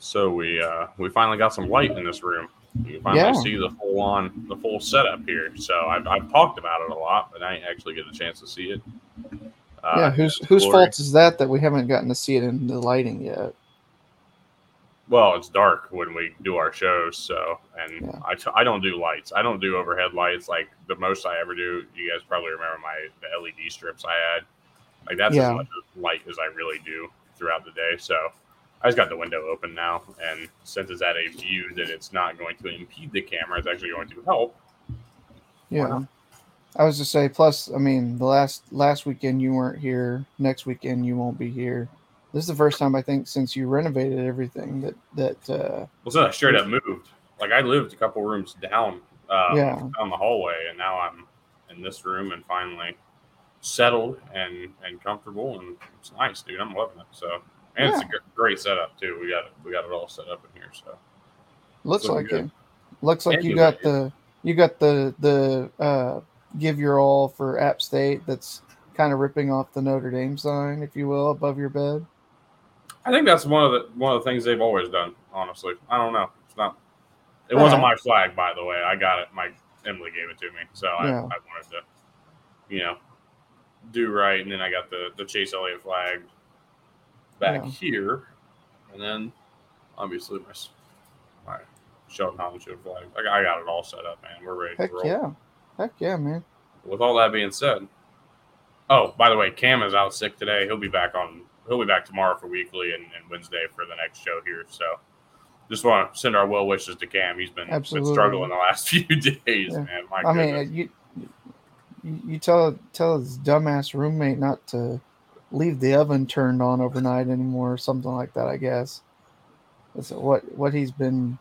So we uh, we finally got some light in this room. You can finally Yeah. see the full on the full setup here. So I've, I've talked about it a lot, but I ain't actually get a chance to see it. Uh, yeah, whose whose fault is that that we haven't gotten to see it in the lighting yet? Well, it's dark when we do our shows, so and Yeah. I, t- I don't do lights. I don't do overhead lights. Like the most I ever do, you guys probably remember my the LED strips I had. Like that's Yeah. as much light as I really do throughout the day. So I just got the window open now, and since it's at a view that it's not going to impede the camera, it's actually going to help. Yeah. I was to say, plus, I mean, the last last weekend you weren't here. Next weekend you won't be here. This is the first time I think since you renovated everything that that uh, Well, so I straight up moved. Like I lived a couple rooms down, um, Yeah. down the hallway, and now I'm in this room and finally settled and and comfortable, and it's nice, dude. I'm loving it. So, and it's a Yeah. great setup too. We got it. We got it all set up in here. So, looks Looking like good. it. Looks like you got the you got the the uh, give your all for App State. That's kind of ripping off the Notre Dame sign, if you will, above your bed. I think that's one of the one of the things they've always done. Honestly, I don't know. It's not. It wasn't my flag, by the way. I got it. My Emily gave it to me, so I, I wanted to, you know, do right. And then I got the the Chase Elliott flag back Yeah. here, and then obviously my my Sheldon Hollingsworth flag. I got, I got it all set up, man. We're ready Heck to roll. yeah, heck yeah, man. With all that being said, oh, by the way, Cam is out sick today. He'll be back on. He'll be back tomorrow for weekly and, and Wednesday for the next show here. So, just want to send our well wishes to Cam. He's been, been Absolutely. struggling the last few days, Yeah. man. My I goodness. mean, you you you tell tell his dumbass roommate not to leave the oven turned on overnight anymore, or something like that. I guess that's what what he's been,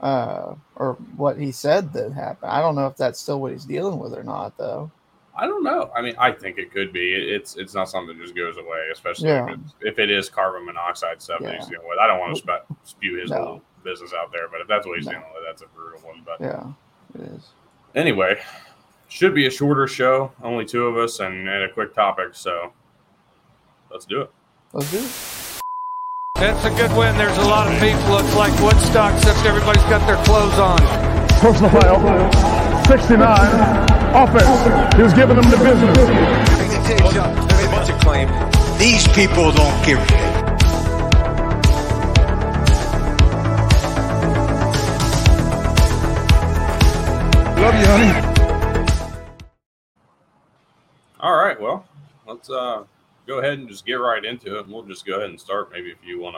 uh, or what he said that happened. I don't know if that's still what he's dealing with or not, though. I don't know. I mean, I think it could be. It's it's not something that just goes away, especially Yeah. if, it's, if it is carbon monoxide stuff that he's dealing with. I don't want to spe- spew his No. little business out there, but if that's what he's No. dealing with, that's a brutal one. But Yeah, it is. anyway, should be a shorter show, only two of us, and, and a quick topic. So let's do it. Let's do it. That's a good win. There's a lot of people. It's like Woodstock, except everybody's got their clothes on. Personal foul, 69, offense. He was giving them the business. Let me tell you something. Let me bunch of claim. These people don't give a shit. Love you, honey. All right. Well, let's uh, go ahead and just get right into it. And we'll just go ahead and start. Maybe if you want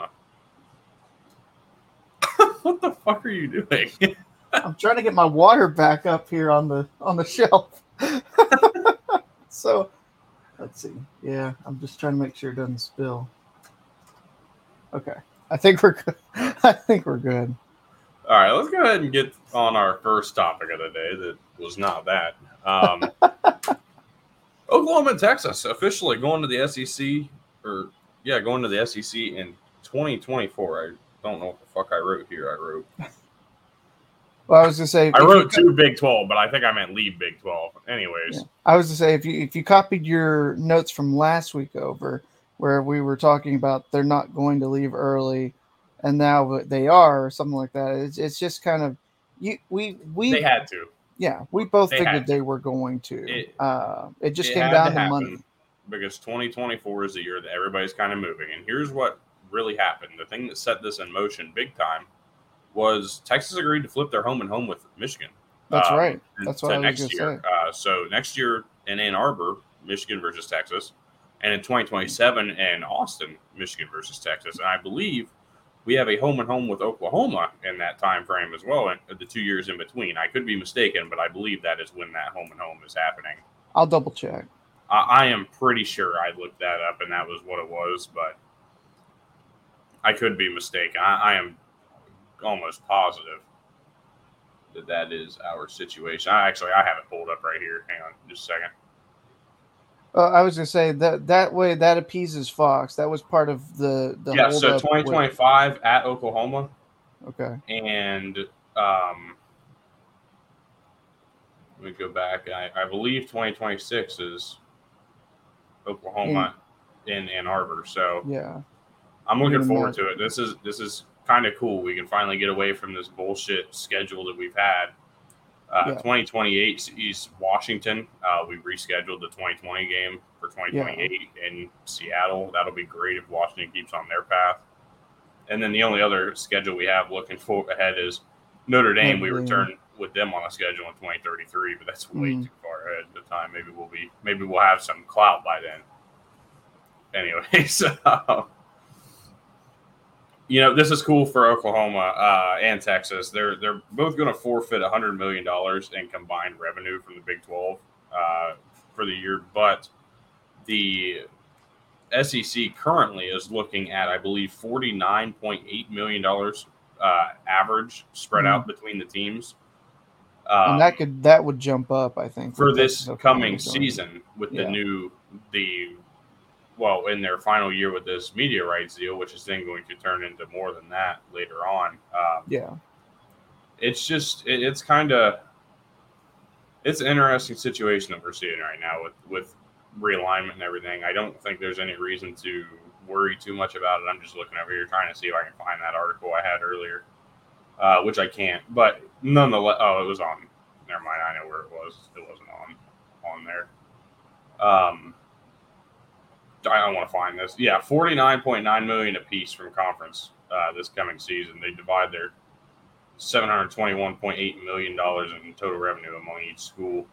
to. what the fuck are you doing? I'm trying to get my water back up here on the on the shelf. so let's see. Yeah, I'm just trying to make sure it doesn't spill. Okay. I think we're good. I think we're good. All right, let's go ahead and get on our first topic of the day. That was not that. Um, Oklahoma and Texas officially going to the SEC, or yeah, going to the SEC in 2024. I don't know what the fuck I wrote here. I wrote Well, I was gonna say I wrote two Big 12, but I think I meant leave Big 12. Anyways, Yeah. I was to say if you if you copied your notes from last week over where we were talking about they're not going to leave early, and now they are or something like that. It's, it's just kind of you we we they had to. Yeah we both they figured they were going to. It- uh, it just it came down to to, money. because 2024 is the year that everybody's kind of moving. And here's what really happened: the thing that set this in motion big time was Texas agreed to flip their home and home with Michigan. That's um, right. That's what I next gonna year. Uh, so next year in Ann Arbor, Michigan versus Texas, and in 2027 in Austin, Michigan versus Texas. And I believe we have a home and home with Oklahoma in that time frame as well, and the two years in between. I could be mistaken, but I believe that is when that home and home is happening. I'll double check. I, I am pretty sure I looked that up and that was what it was, but I could be mistaken. I, I am almost positive that that is our situation. I actually I have it pulled up right here. Hang on, just a second. Uh, I was gonna say that that way that appeases Fox. That was part of the the yeah, so holdup with- 2025 at Oklahoma, Okay. and um, let me go back. I, I believe 2026 is Oklahoma in Ann Arbor. So Yeah. I'm looking forward to it. This is this is kind of cool. We can finally get away from this bullshit schedule that we've had. Uh, Yeah. 2028 is Washington. Uh, we rescheduled the 2020 game for 2028 in Seattle. That'll be great if Washington keeps on their path. And then the only other schedule we have looking for ahead is Notre Dame. We Dame. return with them on a schedule in 2033, but that's way Mm. too far ahead of the time. Maybe we'll be maybe we'll have some clout by then. Anyway, so you know this is cool for Oklahoma uh, and Texas. They're they're both going to forfeit 100 million dollars in combined revenue from the Big 12 uh, for the year, but the SEC currently is looking at, I believe, 49.8 million dollars uh, average spread out between the teams. Um, and that could that would jump up, I think, for this coming season with the new the well in their final year with this media rights deal, which is then going to turn into more than that later on. Um, Yeah, it's just it, it's kind of it's an interesting situation that we're seeing right now with with realignment and everything. I don't think there's any reason to worry too much about it. I'm just looking over here trying to see if I can find that article I had earlier, uh, which I can't. But nonetheless, oh, it was on. Never mind. I know where it was. It wasn't on on there. Um, I don't want to find this. Yeah, forty nine point nine million apiece from conference uh, this coming season. They divide their seven hundred twenty-one point eight million dollars in total revenue among each school.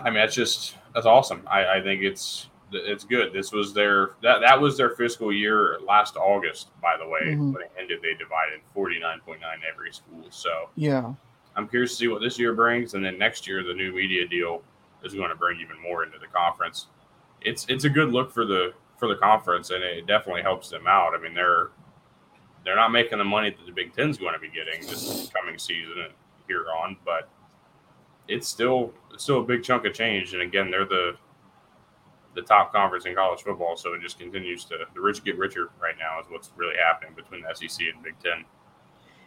I mean, that's just that's awesome. I, I think it's it's good. This was their that that was their fiscal year last August, by the way. Mhm. When it ended, they divided forty-nine point nine every school. So yeah, I'm curious to see what this year brings, and then next year the new media deal is going to bring even more into the conference. It's it's a good look for the for the conference, and it definitely helps them out. I mean, they're they're not making the money that the Big Ten's going to be getting this coming season and here on, but it's still it's still a big chunk of change. And again, they're the the top conference in college football, so it just continues to the rich get richer right now is what's really happening between the SEC and Big Ten.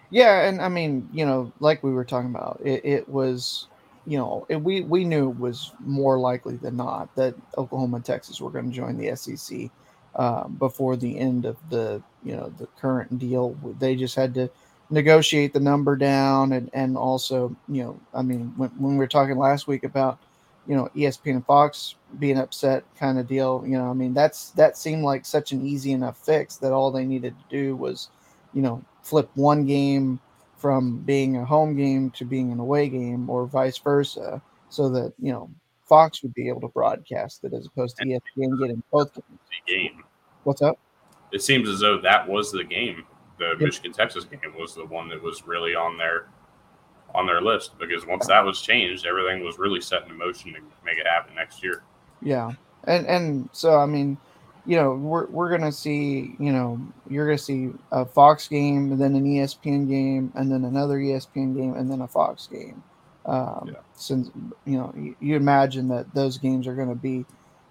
yeah, and I mean, you know, like we were talking about, it, it was, you know, it, we we knew it was more likely than not that Oklahoma and Texas were going to join the SEC uh, before the end of the you know the current deal. They just had to negotiate the number down, and and also, you know, I mean, when when we were talking last week about you know ESPN and Fox being upset kind of deal. You know, I mean that's that seemed like such an easy enough fix that all they needed to do was, you know, flip one game from being a home game to being an away game or vice versa, so that you know Fox would be able to broadcast it as opposed to ESPN getting both games. Game. What's up? it seems as though that was the game. The Yep. Michigan Texas game was the one that was really on their on their list because once that was changed, everything was really set in motion to make it happen next year. Yeah, and and so I mean, you know, we're we're gonna see, you know, you're gonna see a Fox game, and then an ESPN game, and then another ESPN game, and then a Fox game. Um, Yeah. Since you know, you, you imagine that those games are going to be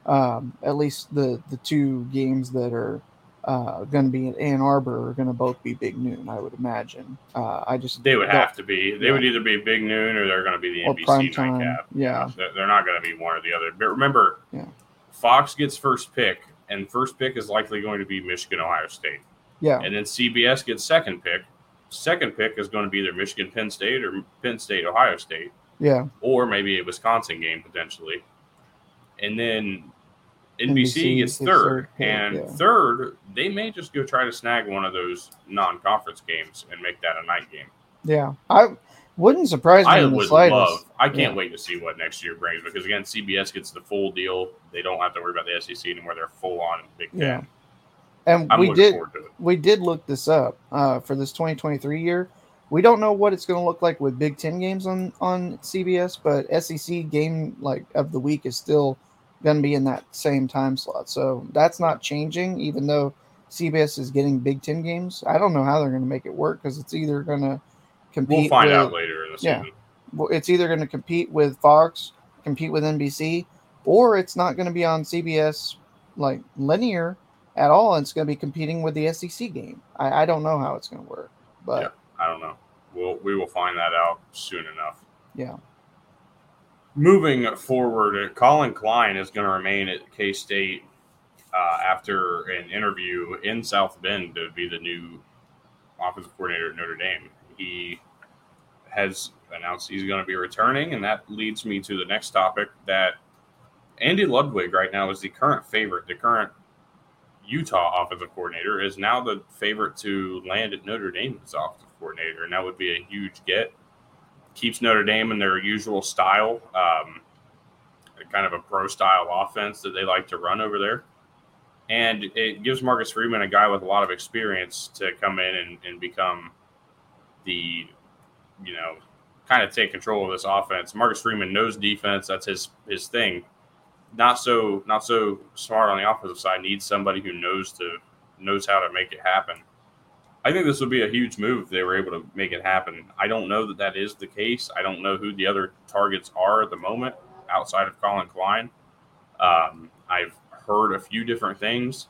um, at least the the two games that are uh, going to be in Ann Arbor are going to both be big noon. I would imagine. Uh, I just They would have to be. They Yeah. would either be Big Noon or they're going to be the Or NBC prime time, nightcap. yeah. they're, they're not going to be one or the other. But remember, Yeah. Fox gets first pick, and first pick is likely going to be Michigan, Ohio State, yeah, and then CBS gets second pick. Second pick is going to be either Michigan, Penn State, or Penn State, Ohio State. yeah, or maybe a Wisconsin game potentially. And then NBC, NBC gets third pick, and yeah. third, they may just go try to snag one of those non conference games and make that a night game. yeah. I wouldn't surprise me I in the would love, I can't Yeah. wait to see what next year brings because, again, CBS gets the full deal. They don't have to worry about the SEC anymore. They're full on Big Ten. Yeah. And I'm we did we did look this up uh, for this 2023 year. We don't know what it's going to look like with Big Ten games on on CBS, but SEC game like of the week is still going to be in that same time slot. So that's not changing, even though CBS is getting Big Ten games. I don't know how they're going to make it work because it's either going to compete. We'll find with, out later in the yeah. well, It's either going to compete with Fox, compete with NBC, or it's not going to be on CBS like linear at all. And it's going to be competing with the SEC game. I, I don't know how it's going to work, but Yeah. I don't know. We'll, we will find that out soon enough. yeah. Moving forward, Collin Klein is going to remain at K State. uh, after an interview in South Bend to be the new offensive coordinator at Notre Dame. He has announced he's going to be returning, and that leads me to the next topic that Andy Ludwig right now is the current favorite. The current Utah offensive coordinator is now the favorite to land at Notre Dame as offensive coordinator, and that would be a huge get. Keeps Notre Dame in their usual style, um, kind of a pro style offense that they like to run over there. And it gives Marcus Freeman, a guy with a lot of experience, to come in and, and become the, you know, kind of take control of this offense. Marcus Freeman knows defense; that's his his thing. Not so not so smart on the offensive side. Needs somebody who knows to knows how to make it happen. I think this would be a huge move if they were able to make it happen. I don't know that that is the case. I don't know who the other targets are at the moment outside of Collin Klein. Um, I've heard a few different things,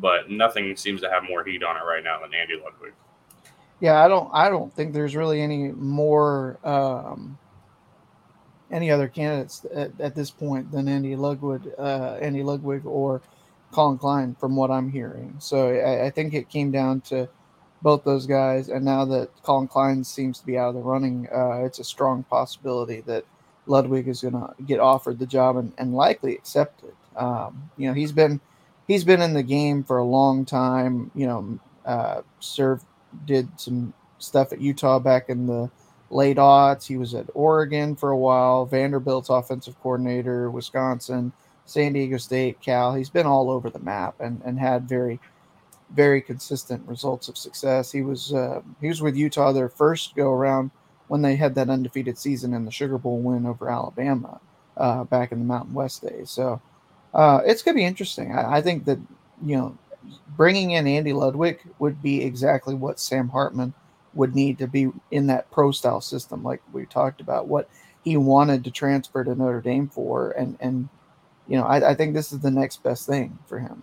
but nothing seems to have more heat on it right now than Andy Ludwig. Yeah, I don't. I don't think there's really any more um, any other candidates at, at this point than Andy Ludwig, uh, Andy Ludwig or Collin Klein, from what I'm hearing. So I, I, think it came down to both those guys, and now that Collin Klein seems to be out of the running, uh, it's a strong possibility that Ludwig is going to get offered the job and, and likely accept it. Um, you know, he's been he's been in the game for a long time. You know, uh, served did some stuff at Utah back in the late aughts. He was at Oregon for a while, Vanderbilt's offensive coordinator, Wisconsin, San Diego State, Cal. He's been all over the map and, and had very, very consistent results of success. He was uh, he was with Utah their first go around when they had that undefeated season in the Sugar Bowl win over Alabama uh, back in the Mountain West days. So uh, it's going to be interesting. I, I think that you know bringing in Andy Ludwig would be exactly what Sam Hartman would need to be in that pro style system, like we talked about, what he wanted to transfer to Notre Dame for, and and you know, I, I think this is the next best thing for him.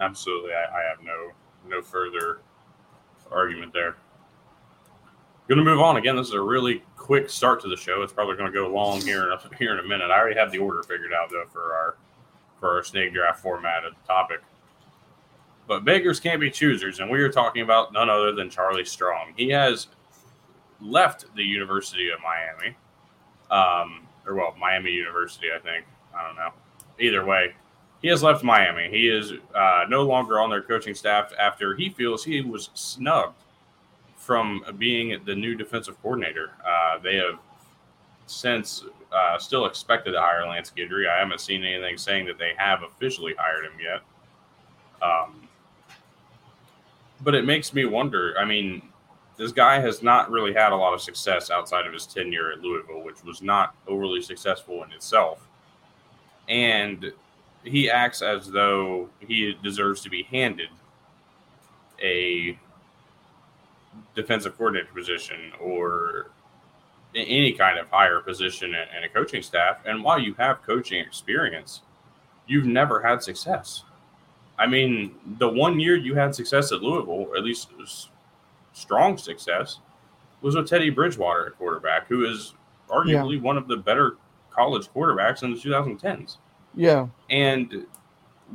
Absolutely, I, I have no no further argument there. Going to move on again. This is a really quick start to the show. It's probably going to go long here in here in a minute. I already have the order figured out though for our for our snake draft format of the topic. But beggars can't be choosers, and we are talking about none other than Charlie Strong. He has left the University of Miami, um, or well, Miami University, I think. I don't know. Either way, he has left Miami. He is uh, no longer on their coaching staff after he feels he was snubbed from being the new defensive coordinator. Uh, they have since uh, still expected to hire Lance Guidry. I haven't seen anything saying that they have officially hired him yet. Um, but it makes me wonder. I mean, this guy has not really had a lot of success outside of his tenure at Louisville, which was not overly successful in itself. And he acts as though he deserves to be handed a defensive coordinator position or any kind of higher position in a coaching staff. And while you have coaching experience, you've never had success. I mean, the one year you had success at Louisville, at least strong success, was with Teddy Bridgewater at quarterback, who is arguably yeah. one of the better college quarterbacks in the 2010s. Yeah. And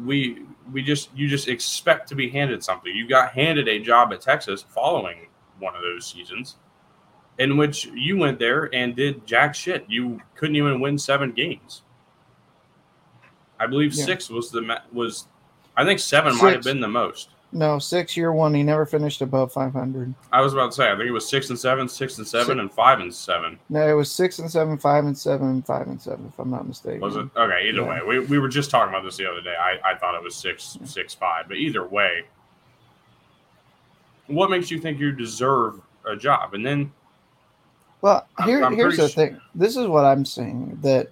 we we just you just expect to be handed something. You got handed a job at Texas following one of those seasons in which you went there and did jack shit. You couldn't even win seven games. I believe yeah. six was the was I think seven might have been the most. No, six year one. He never finished above 500. I was about to say, I think it was six and seven, six and seven, six. and five and seven. No, it was six and seven, five and seven, five and seven, if I'm not mistaken. Was it? Okay, either yeah. way. We, we were just talking about this the other day. I, I thought it was six, yeah. six, five. But either way, what makes you think you deserve a job? And then. Well, here, I'm, I'm here's the thing. This is what I'm saying that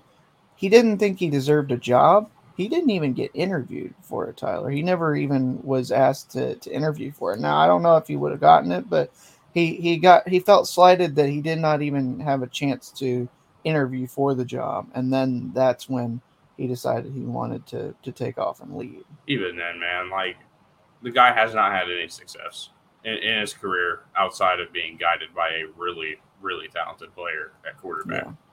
he didn't think he deserved a job he didn't even get interviewed for it, Tyler. He never even was asked to, to interview for it. Now I don't know if he would have gotten it, but he he got he felt slighted that he did not even have a chance to interview for the job, and then that's when he decided he wanted to to take off and leave. Even then, man, like the guy has not had any success in, in his career outside of being guided by a really really talented player at quarterback. Yeah.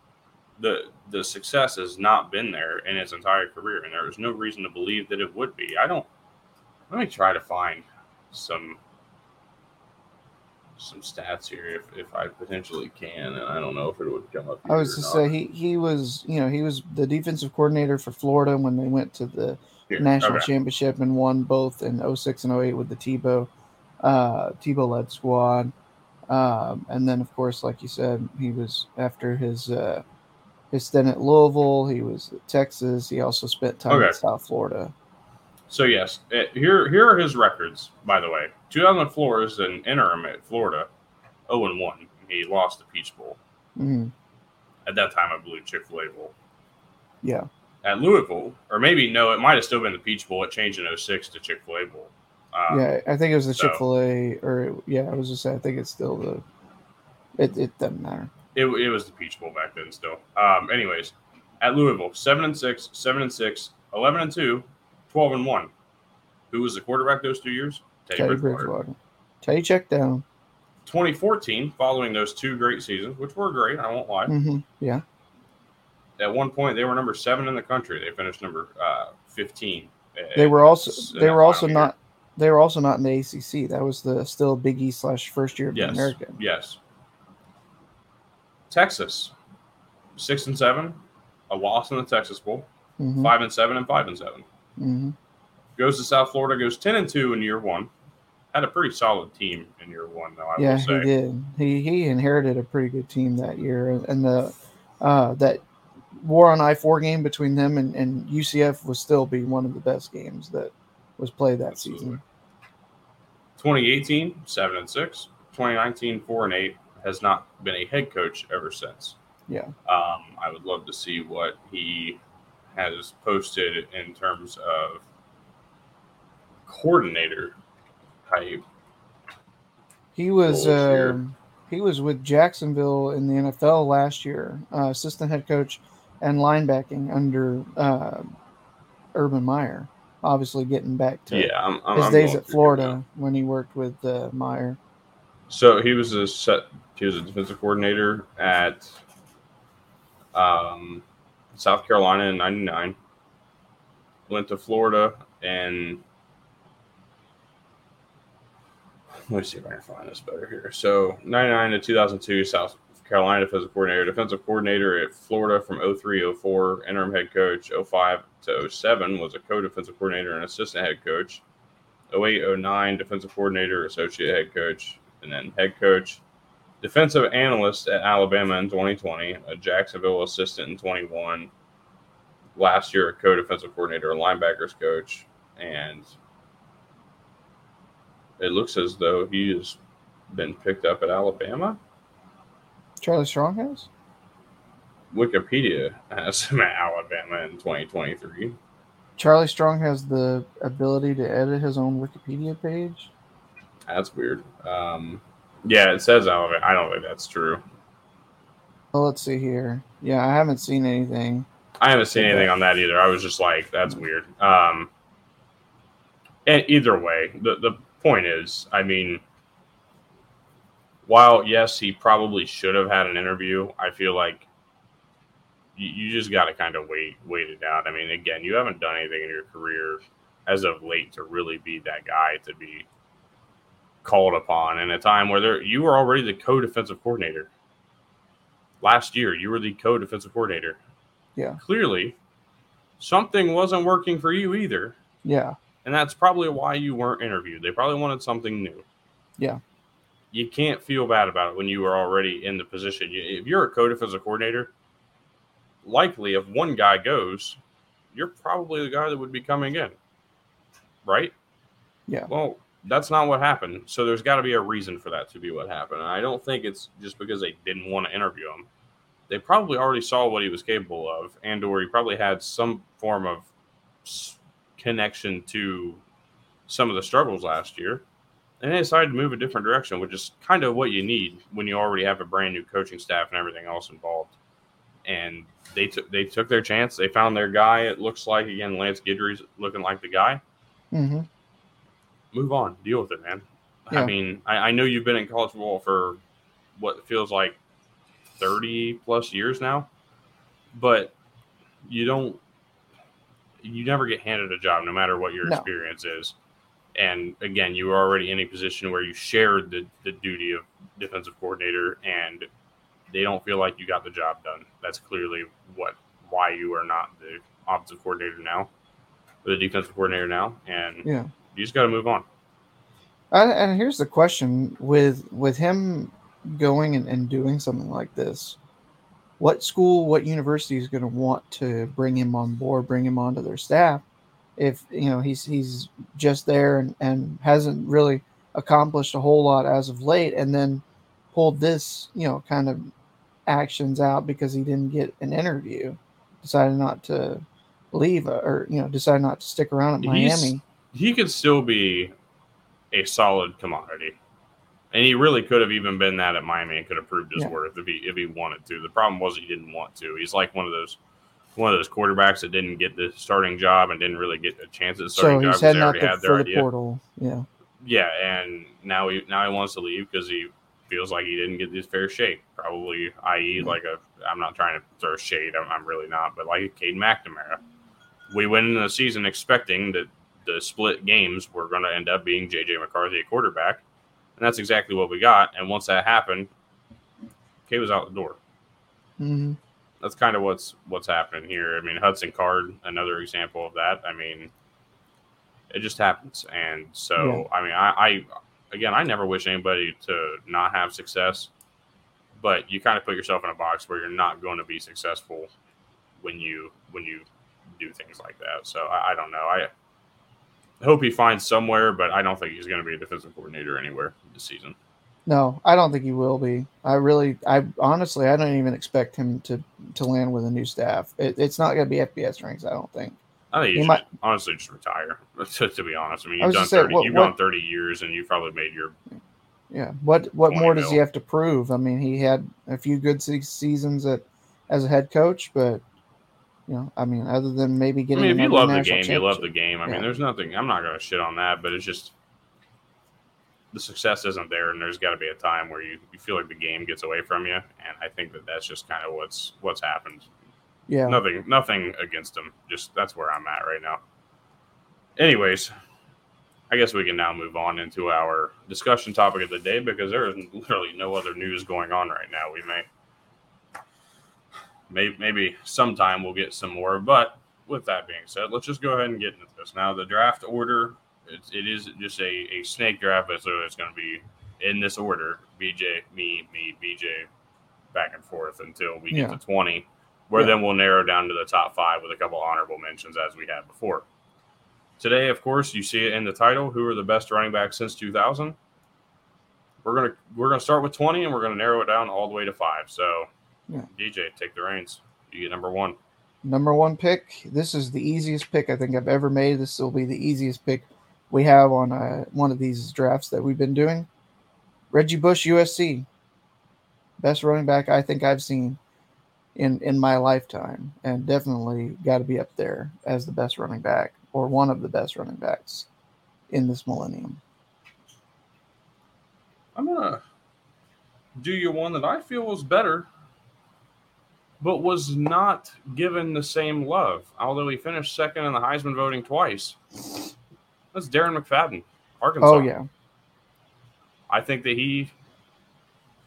The the success has not been there in his entire career, and there is no reason to believe that it would be. I don't. Let me try to find some some stats here if, if I potentially can, and I don't know if it would come up. I was to say he he was you know he was the defensive coordinator for Florida when they went to the Here, national okay. championship and won both in 06 and 08 with the Tebow uh Tebow led squad. Um, and then of course, like you said, he was after his uh his stint at Louisville, he was at Texas, he also spent time Okay. in South Florida. So yes, eh, here here are his records. By the way, 2004 is an interim at Florida, 0 and 1. He lost the Peach Bowl. Mhm. At that time, I believe Chick Fil A Bowl. Yeah. At Louisville, or maybe no, it might have still been the Peach Bowl. It changed in 06 to Chick Fil A Bowl. Um, yeah, I think it was the so- Chick Fil A, or yeah, I was just saying, I think it's still the. It, it doesn't matter. It, it was the Peach Bowl back then still. Um, anyways, at Louisville, 7 and 6, 7 and 6, 11 and 2, 12 and 1. Who was the quarterback those two years? Teddy, Teddy Bridgewater. Bridgewater. Teddy check down. 2014, following those two great seasons, which were great, I won't lie. hmm Yeah. At one point, they were number seven in the country. They finished number uh, 15. They were also they were also year. not they were also not in the ACC. That was the still Big East slash first year of the American. Yes. Texas, six and seven, a loss in the Texas Bowl. hmm Five and seven and five and seven. hmm Goes to South Florida. Goes ten and two in year one. Had a pretty solid team in year one, though. I Yeah, will he did. He he inherited a pretty good team that year, and- the uh, that war on I four game between them and, and UCF will still be one of the best games that was played that Absolutely. season. 2018, seven and six. 2019, four and eight. Has not been a head coach ever since. Yeah. Um, I would love to see what he has posted in terms of coordinator type. He was um, he was with Jacksonville in the NFL last year, uh, assistant head coach and linebacking under uh, Urban Meyer. Obviously, getting back to Yeah, I'm, I'm his I'm days at Florida when he worked with uh, Meyer. So he was a set. He was a defensive coordinator at um, South Carolina in '99. Went to Florida and let me see if I can find this better here. So '99 to 2002, South Carolina defensive coordinator, defensive coordinator at Florida from 03 04, interim head coach 05 to 07 was a co-defensive coordinator and assistant head coach. 08 09 defensive coordinator, associate head coach, and then head coach, defensive analyst at Alabama in 2020, a Jacksonville assistant in 21. Last year, a co-defensive coordinator, a linebackers coach, and it looks as though he has been picked up at Alabama. Charlie Strong has. Wikipedia has him at Alabama in 2023. Charlie Strong has the ability to edit his own Wikipedia page. That's weird. Um, yeah, it says Alabama. I don't think that's true. Well, let's see here. Yeah, I haven't seen anything. I haven't seen anything on that either. I was just like, that's weird. Um, and either way, the the point is, I mean, while yes, he probably should have had an interview. I feel like you, you just got to kind of wait wait it out. I mean, again, you haven't done anything in your career as of late to really be that guy to be called upon in a time where there you were already the co-defensive coordinator. Last year, you were the co-defensive coordinator Yeah, clearly something wasn't working for you either. yeah, And that's probably why you weren't interviewed. They probably wanted something new. Yeah. You can't feel bad about it when you were already in the position. If you're a co defensive coordinator, likely if one guy goes, you're probably the guy that would be coming in. Right? Yeah. Well, that's not what happened. So there's got to be a reason for that to be what happened. And I don't think it's just because they didn't want to interview him. They probably already saw what he was capable of and or he probably had some form of connection to some of the struggles last year. And they decided to move a different direction which is kind of what you need when you already have a brand new coaching staff and everything else involved. And they took they took their chance. They found their guy it looks like again lance guidry's looking like the guy. Hmm move on deal with it man i mean I, I know you've been in college football for what feels like 30 plus years now but you don't. You never get handed a job, no matter what your No. experience is. And again, you were already in a position where you shared the, the duty of defensive coordinator, and they don't feel like you got the job done. That's clearly what why you are not the offensive coordinator now, or the defensive coordinator now, and Yeah. You just got to move on. And, and here's the question with with him going and, and doing something like this what school what university is going to want to bring him on board bring him onto their staff if you know he's he's just there and, and hasn't really accomplished a whole lot as of late and then pulled this you know kind of actions out because he didn't get an interview decided not to leave uh, or you know decided not to stick around at He's- miami he could still be a solid commodity. And he really could have even been that at Miami and could have proved his Yeah. worth if he if he wanted to. The problem was he didn't want to. He's like one of those one of those quarterbacks that didn't get the starting job and didn't really get a chance at the so job he's heading out had their the idea. portal yeah Yeah, and now he now he wants to leave because he feels like he didn't get his fair shake. Probably, i.e., like a I'm not trying to throw shade. I'm, I'm really not, but like Cade McNamara, we went into the season expecting that the split games were going to end up being JJ McCarthy at quarterback, and that's exactly what we got. And once that happened, Cade was out the door. hmm That's kind of what's what's happening here. I mean, Hudson Card, another example of that. I mean, it just happens, and so I mean, I, I again, I never wish anybody to not have success, but you kind of put yourself in a box where you're not going to be successful when you when you do things like that. So I, I don't know. I hope he finds somewhere, but I don't think he's going to be a defensive coordinator anywhere this season. No, I don't think he will be. I really, I honestly, I don't even expect him to to land with a new staff. It, it's not going to be FBS ranks. I don't think. I think you He should might- honestly just retire. To, to be honest, I mean, I you've was done saying, thirty. what- you've what- gone thirty years, and you've probably made your Yeah. What What 20 more does he have to prove? I mean, he had a few good seasons at as a head coach, but you know, I mean, other than maybe getting. I mean, if you love the game, you love the game. I mean, there's nothing. I'm not going to shit on that, but it's just the success isn't there, and there's got to be a time where you, you feel like the game gets away from you, and I think that that's just kind of what's what's happened. Yeah. Nothing, nothing against them. Just that's where I'm at right now. Anyways, I guess we can now move on into our discussion topic of the day because there is literally no other news going on right now. We may, maybe, maybe sometime we'll get some more, but with that being said, let's just go ahead and get into this. Now, the draft order, it's, it is just a, a snake draft, so it's going to be in this order BJ, me, me, BJ, back and forth until we get Yeah. to 20, where Yeah. then we'll narrow down to the top five with a couple honorable mentions as we had before. Today, of course, you see it in the title. Who are the best running backs since 2000? We're gonna we're gonna start with 20, and we're gonna narrow it down all the way to five. So, Yeah. BJ, take the reins. You get number one. Number one pick. This is the easiest pick I think I've ever made. This will be the easiest pick we have on uh, one of these drafts that we've been doing. Reggie Bush, USC, best running back I think I've seen in in my lifetime, and definitely got to be up there as the best running back or one of the best running backs in this millennium. I'm gonna do you one that I feel was better, but was not given the same love. Although he finished second in the Heisman voting twice. That's Darren McFadden, Arkansas. Oh yeah, I think that he,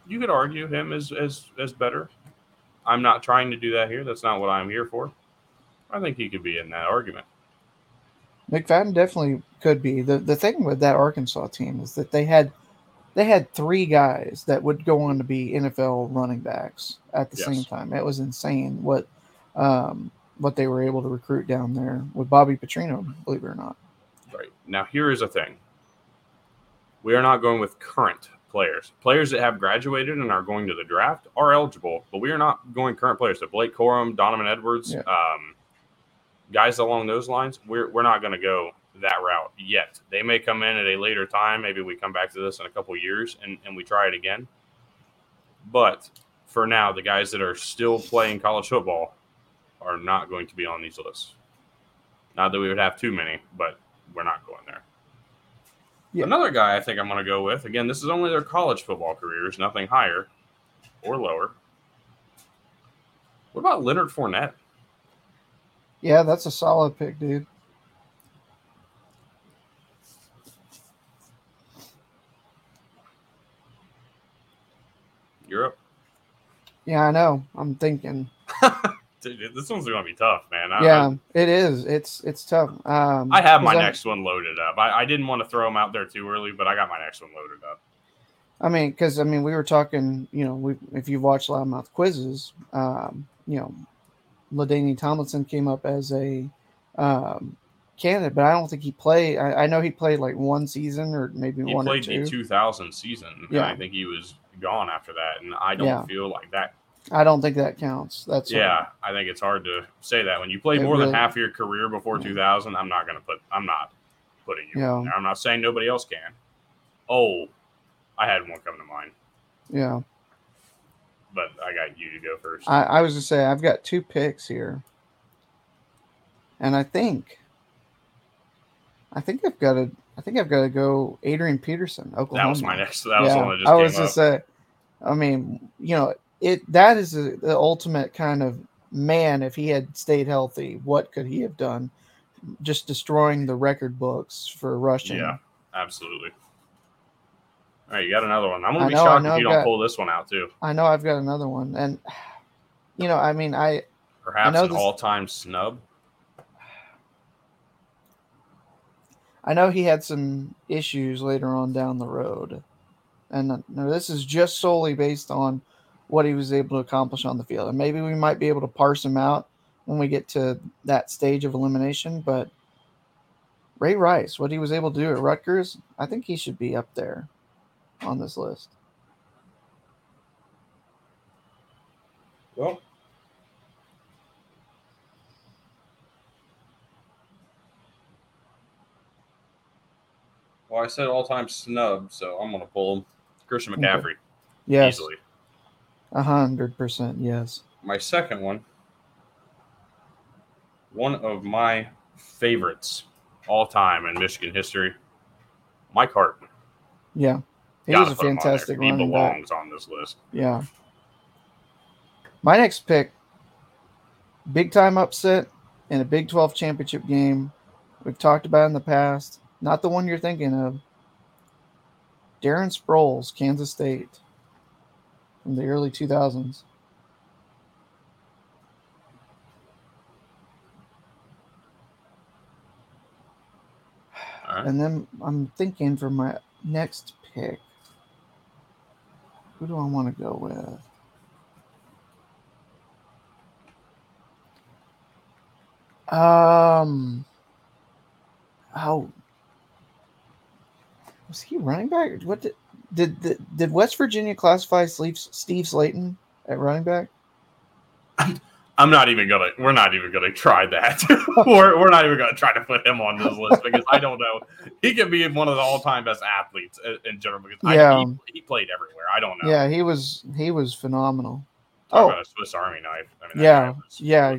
you could argue him as as as better. I'm not trying to do that here. That's not what I'm here for. I think he could be in that argument. McFadden definitely could be. the The thing with that Arkansas team is that they had they had three guys that would go on to be NFL running backs at the Yes. same time. It was insane what um, what they were able to recruit down there with Bobby Petrino, believe it or not. Right. Now, here is a thing we are not going with current players. Players that have graduated and are going to the draft are eligible, but we are not going current players. So, Blake Corum, Donovan Edwards, Yeah. um, guys along those lines, we're, we're not going to go that route yet. They may come in at a later time. Maybe we come back to this in a couple years and, and we try it again. But for now, the guys that are still playing college football are not going to be on these lists. Not that we would have too many, but we're not going there. Yeah. Another guy I think I'm going to go with, again, this is only their college football careers, nothing higher or lower. What about Leonard Fournette? Yeah, that's a solid pick, dude. Europe. Yeah, I know. I'm thinking. Dude, this one's gonna be tough, man. I, Yeah, it is. It's it's tough. Um, I have my I- next one loaded up. I, I didn't want to throw them out there too early, but I got my next one loaded up. I mean, because I mean, we were talking. You know, we, if you've watched Loudmouth quizzes, um, you know, LaDainian Tomlinson came up as a um, candidate, but I don't think he played. I, I know he played like one season or maybe He one or played two. the 2000 season. Yeah. I think he was gone after that, and I don't Yeah. feel like that. I don't think that counts. That's Yeah, I think it's hard to say that when you play more really- than half your career before 2000. I'm not gonna put. I'm not putting you. Yeah. there. I'm not saying nobody else can. Oh, I had one come to mind, yeah. but I got you to go first. I, I was to say I've got two picks here, and I think, I think I've got to. I think I've got to go Adrian Peterson, Oklahoma. that was my next. That was one that just I was just say, uh, I mean, you know, it that is the the ultimate kind of man. If he had stayed healthy, what could he have done? Just destroying the record books for rushing. Yeah, absolutely. All right, you got another one. I'm gonna be know, I shocked if you I've don't got- pull this one out too. I know I've got another one, and you know, I mean, I Perhaps know an this- all-time snub. I know he had some issues later on down the road, and uh, no, this is just solely based on what he was able to accomplish on the field. And maybe we might be able to parse him out when we get to that stage of elimination. But Ray Rice, what he was able to do at Rutgers, I think he should be up there on this list. Well, well, I said all-time snub, so I'm gonna pull him. Christian. McCaffrey Yes, easily. a hundred percent. Yes. My second one, one of my favorites all time in Michigan history, Mike Hart. Yeah, he Gotta was a put him on there. fantastic He running back. belongs on this list. Yeah. My next pick, big time upset in a Big 12 championship game. We've talked about in the past. Not the one you're thinking of. Darren Sproles, Kansas State, from the early 2000s. All right. And then I'm thinking for my next pick, who do I want to go with? Um. Oh. Was he running back? What did did did, did West Virginia classify Steve, Steve Slaton at running back? I'm not even gonna. We're not even gonna try that. we're, we're not even gonna try to put him on this list because I don't know. He can be one of the all-time best athletes in- general because I, Yeah. he, he played everywhere. I don't know. Yeah, he was he was phenomenal. Talk Oh. about a Swiss Army knife. I mean, Yeah, yeah.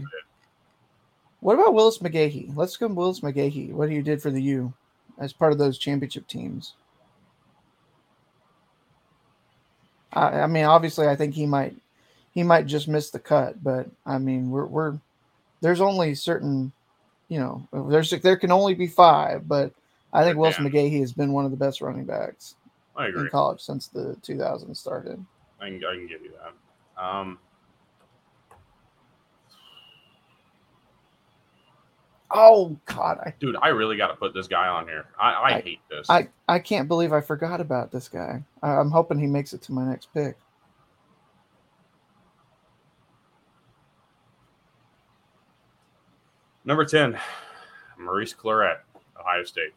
What about Willis McGahee? Let's go Willis McGahee. What he did for the U as part of those championship teams. I, I mean, obviously, I think he might he might just miss the cut, but I mean, we're we're there's only certain, you know, there's there can only be five, but I think Willis Yeah. McGahee has been one of the best running backs I agree. in college since the 2000s started. I can, I can give you that. Um, Oh God, I dude, I really got to put this guy on here. I, I, I- hate this. I, I can't believe I forgot about this guy. I, I'm hoping he makes it to my next pick. Number ten, Maurice Clarett, Ohio State.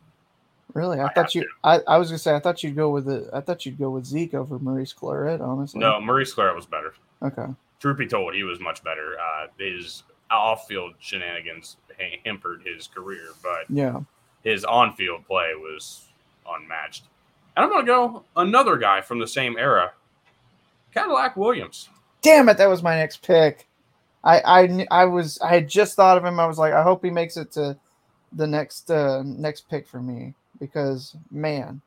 Really, I, I thought you. to. I, I was gonna say I thought you'd go with the. I thought you'd go with Zeke over Maurice Clarett. Honestly, No, Maurice Clarett was better. Okay. Truth be told, he was much better. Uh, his off-field shenanigans hampered his career, but Yeah. his on-field play was unmatched. And I'm going to go another guy from the same era, Cadillac Williams. Damn it, that was my next pick. I I I was I had just thought of him. I was like, I hope he makes it to the next uh next pick for me because man.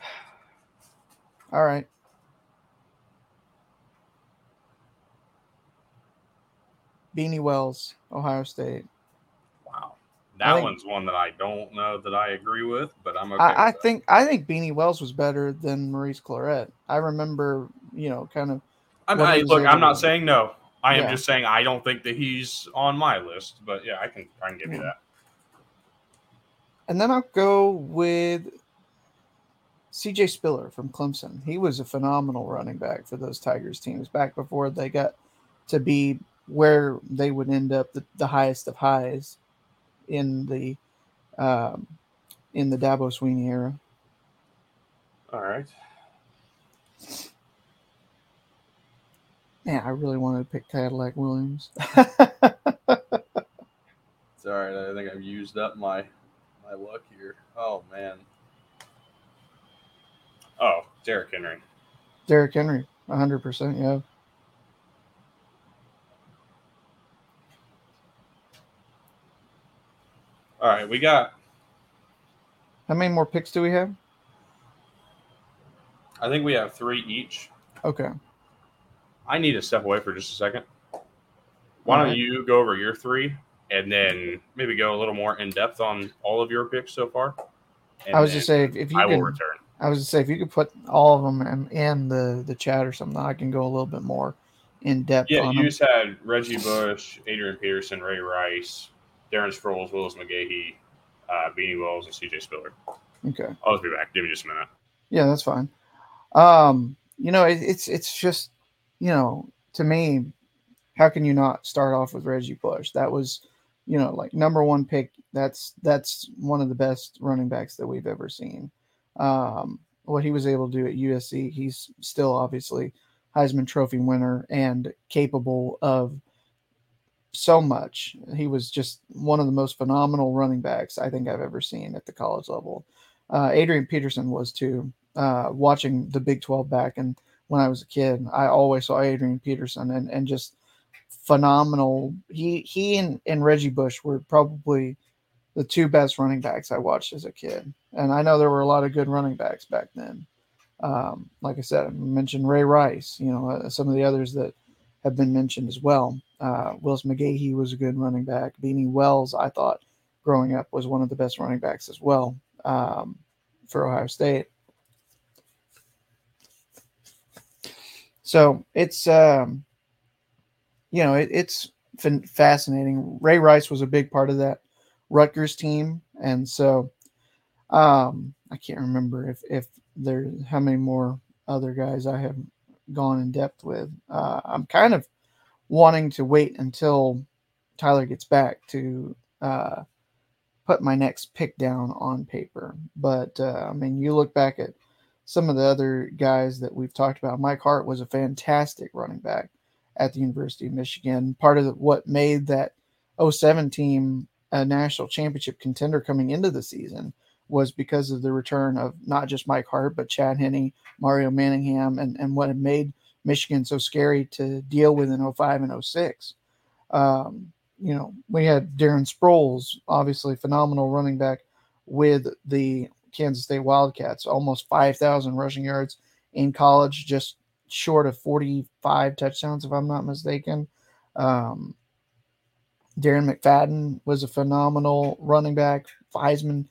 All right. Beanie Wells, Ohio State. Wow. That think- one's one that I don't know that I agree with, but I'm okay. I, I think I think Beanie Wells was better than Maurice Clarett. I remember, you know, kind of I'm, I, look, I'm not saying no. I am Yeah. just saying I don't think that he's on my list, but yeah, I can I can give you that. And then I'll go with CJ Spiller from Clemson. He was a phenomenal running back for those Tigers teams back before they got to be where they would end up the, the highest of highs in the um, in the Dabo Swinney era. All right. Man, I really wanted to pick Cadillac Williams. It's all right. I think I've used up my my luck here. Oh man. Oh, Derrick Henry. Derrick Henry, 100%. Yeah. All right, we got. How many more picks do we have? I think we have three each. Okay. I need to step away for just a second. Why don't you go over your three, and then maybe go a little more in depth on all of your picks so far? And I was just saying, if, if you I will return. I was just say if you could put all of them in, in the the chat or something, I can go a little bit more in depth Yeah, you them. just had Reggie Bush, Adrian Peterson, Ray Rice, Darren Sproles, Willis McGahee, uh, Beanie Wells, and CJ Spiller. Okay. I'll just be back. Give me just a minute. Yeah, that's fine. Um, you know, it, it's it's just, you know, to me, how can you not start off with Reggie Bush? That was, you know, like number one pick. That's that's one of the best running backs that we've ever seen. Um, what he was able to do at USC, he's still obviously Heisman Trophy winner and capable of so much. He was just one of the most phenomenal running backs I think I've ever seen at the college level. Uh, Adrian Peterson was too. Uh, watching the Big 12 back and when I was a kid, I always saw Adrian Peterson and, and just phenomenal. He he and, and Reggie Bush were probably the two best running backs I watched as a kid. And I know there were a lot of good running backs back then. Um, like I said, I mentioned Ray Rice, you know, uh, some of the others that have been mentioned as well. Uh, Willis McGahee was a good running back. Beanie Wells, I thought growing up was one of the best running backs as well um, for Ohio State. So it's, um, you know, it, it's fin- fascinating. Ray Rice was a big part of that Rutgers team, and so um, I can't remember if if how many more other guys I have gone in depth with. Uh, I'm kind of wanting to wait until Tyler gets back to uh, put my next pick down on paper. But uh, I mean, you look back at some of the other guys that we've talked about. Mike Hart was a fantastic running back at the University of Michigan. Part of the, what made that 07 team a national championship contender coming into the season was because of the return of not just Mike Hart, but Chad Henne, Mario Manningham, and, and what had made Michigan so scary to deal with in 05 and 06. Um, you know, we had Darren Sproles, obviously phenomenal running back with the Kansas State Wildcats, almost 5,000 rushing yards in college, just short of 45 touchdowns, if I'm not mistaken. Um, Darren McFadden was a phenomenal running back, Heisman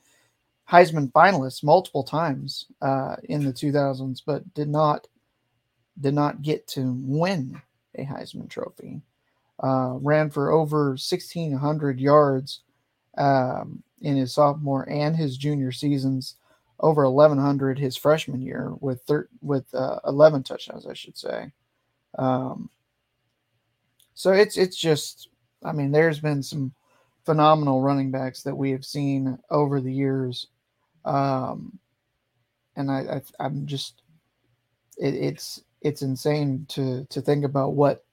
Heisman finalist multiple times uh, in the 2000s, but did not did not get to win a Heisman Trophy. Uh, ran for over 1,600 yards um, in his sophomore and his junior seasons, over 1,100 his freshman year with thir- with uh, 11 touchdowns, I should say. Um, so it's it's just, I mean, there's been some phenomenal running backs that we have seen over the years, um, and I, I I'm just, it, it's it's insane to to think about what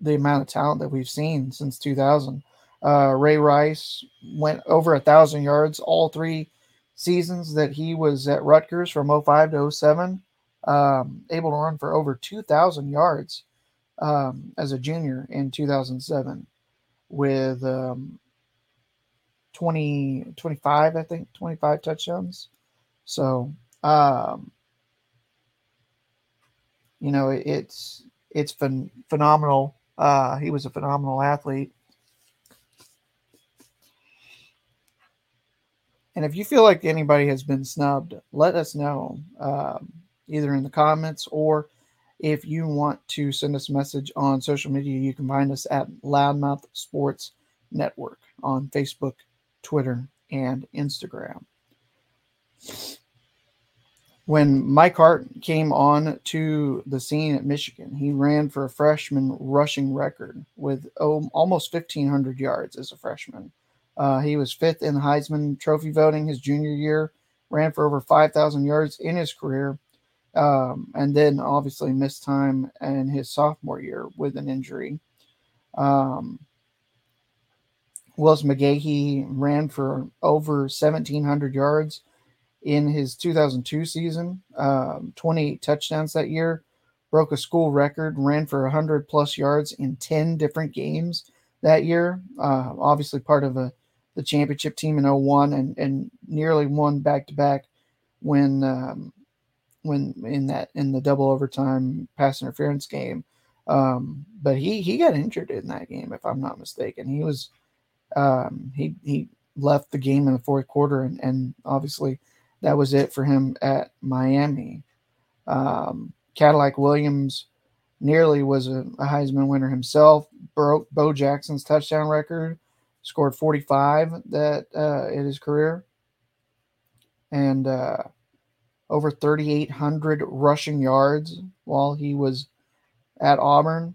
the amount of talent that we've seen since 2000. Uh, Ray Rice went over a thousand yards all three seasons that he was at Rutgers from 05 to 07, um, able to run for over 2,000 yards um, as a junior in 2007 with um, 20, 25, I think, 25 touchdowns. So, um, you know, it, it's it's phen- phenomenal Uh, he was a phenomenal athlete. And if you feel like anybody has been snubbed, let us know um, either in the comments or if you want to send us a message on social media, you can find us at Loudmouth Sports Network on Facebook, Twitter, and Instagram. When Mike Hart came on to the scene at Michigan, he ran for a freshman rushing record with oh, almost 1,500 yards as a freshman. Uh, he was fifth in Heisman Trophy voting his junior year, ran for over 5,000 yards in his career, um, and then obviously missed time in his sophomore year with an injury. Um, Willis McGahee ran for over 1,700 yards in his 2002 season, um, 28 touchdowns that year, broke a school record, ran for 100 plus yards in 10 different games that year. Uh, obviously, part of a, the championship team in 01 and, and nearly won back to back when um, when in that in the double overtime pass interference game. Um, but he he got injured in that game, if I'm not mistaken. He was um, he he left the game in the fourth quarter, and, and obviously that was it for him at Miami. Um, Cadillac Williams nearly was a, a, Heisman winner himself. Broke Bo Jackson's touchdown record, scored 45 that uh, in his career, and uh, over 3,800 rushing yards while he was at Auburn.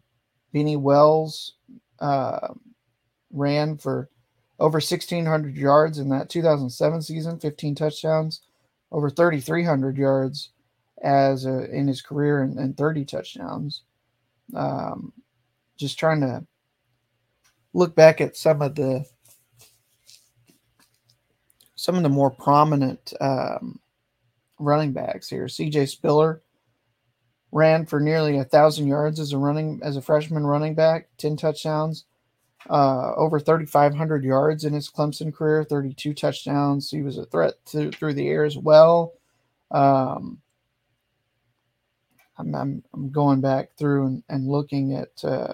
Beanie Wells uh, ran for over 1,600 yards in that 2007 season, 15 touchdowns, over 3,300 yards as a, in his career and, and 30 touchdowns. Um, just trying to look back at some of the some of the more prominent um, running backs here. CJ Spiller ran for nearly a thousand yards as a running as a freshman running back, 10 touchdowns, uh, over 3,500 yards in his Clemson career, 32 touchdowns. He was a threat to, through the air as well. Um, I'm, I'm, I'm, going back through and, and looking at, uh,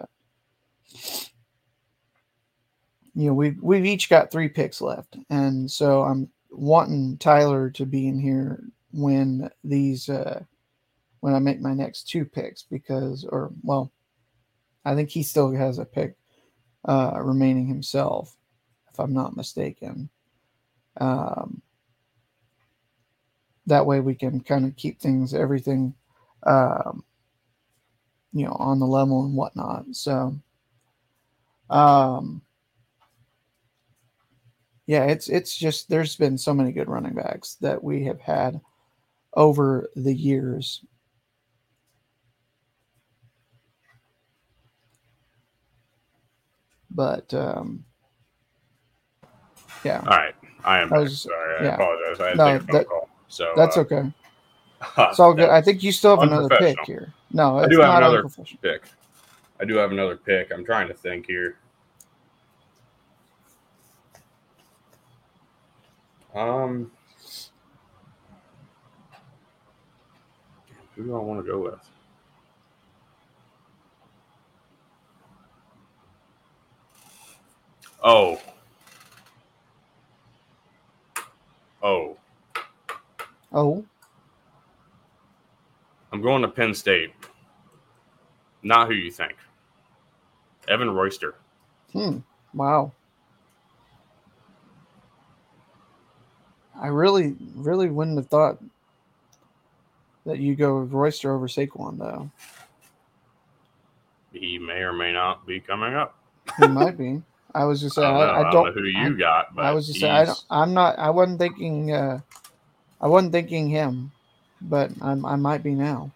you know, we've, we've each got three picks left. And so I'm wanting Tyler to be in here when these, uh, when I make my next two picks because, or, well, I think he still has a pick uh, remaining himself, if I'm not mistaken. Um, that way we can kind of keep things, everything, um, you know, on the level and whatnot. So, um, yeah, it's it's just there's been so many good running backs that we have had over the years But um, yeah. All right. I am I was, sorry. I yeah. apologize. I had no, to take a phone that, call. So that's uh, okay. It's all good. I think you still have another pick here. No, I do have another pick. I do have another pick. I'm trying to think here. Um, who do I want to go with? Oh. Oh. Oh. I'm going to Penn State. Not who you think. Evan Royster. Hmm. Wow. I really, really wouldn't have thought that you go with Royster over Saquon, though. He may or may not be coming up. He might be. I was just saying, I, I, I, don't, know who you I, got. I was just saying, I don't, I'm not. I wasn't thinking. Uh, I wasn't thinking him, but I'm, I might be now.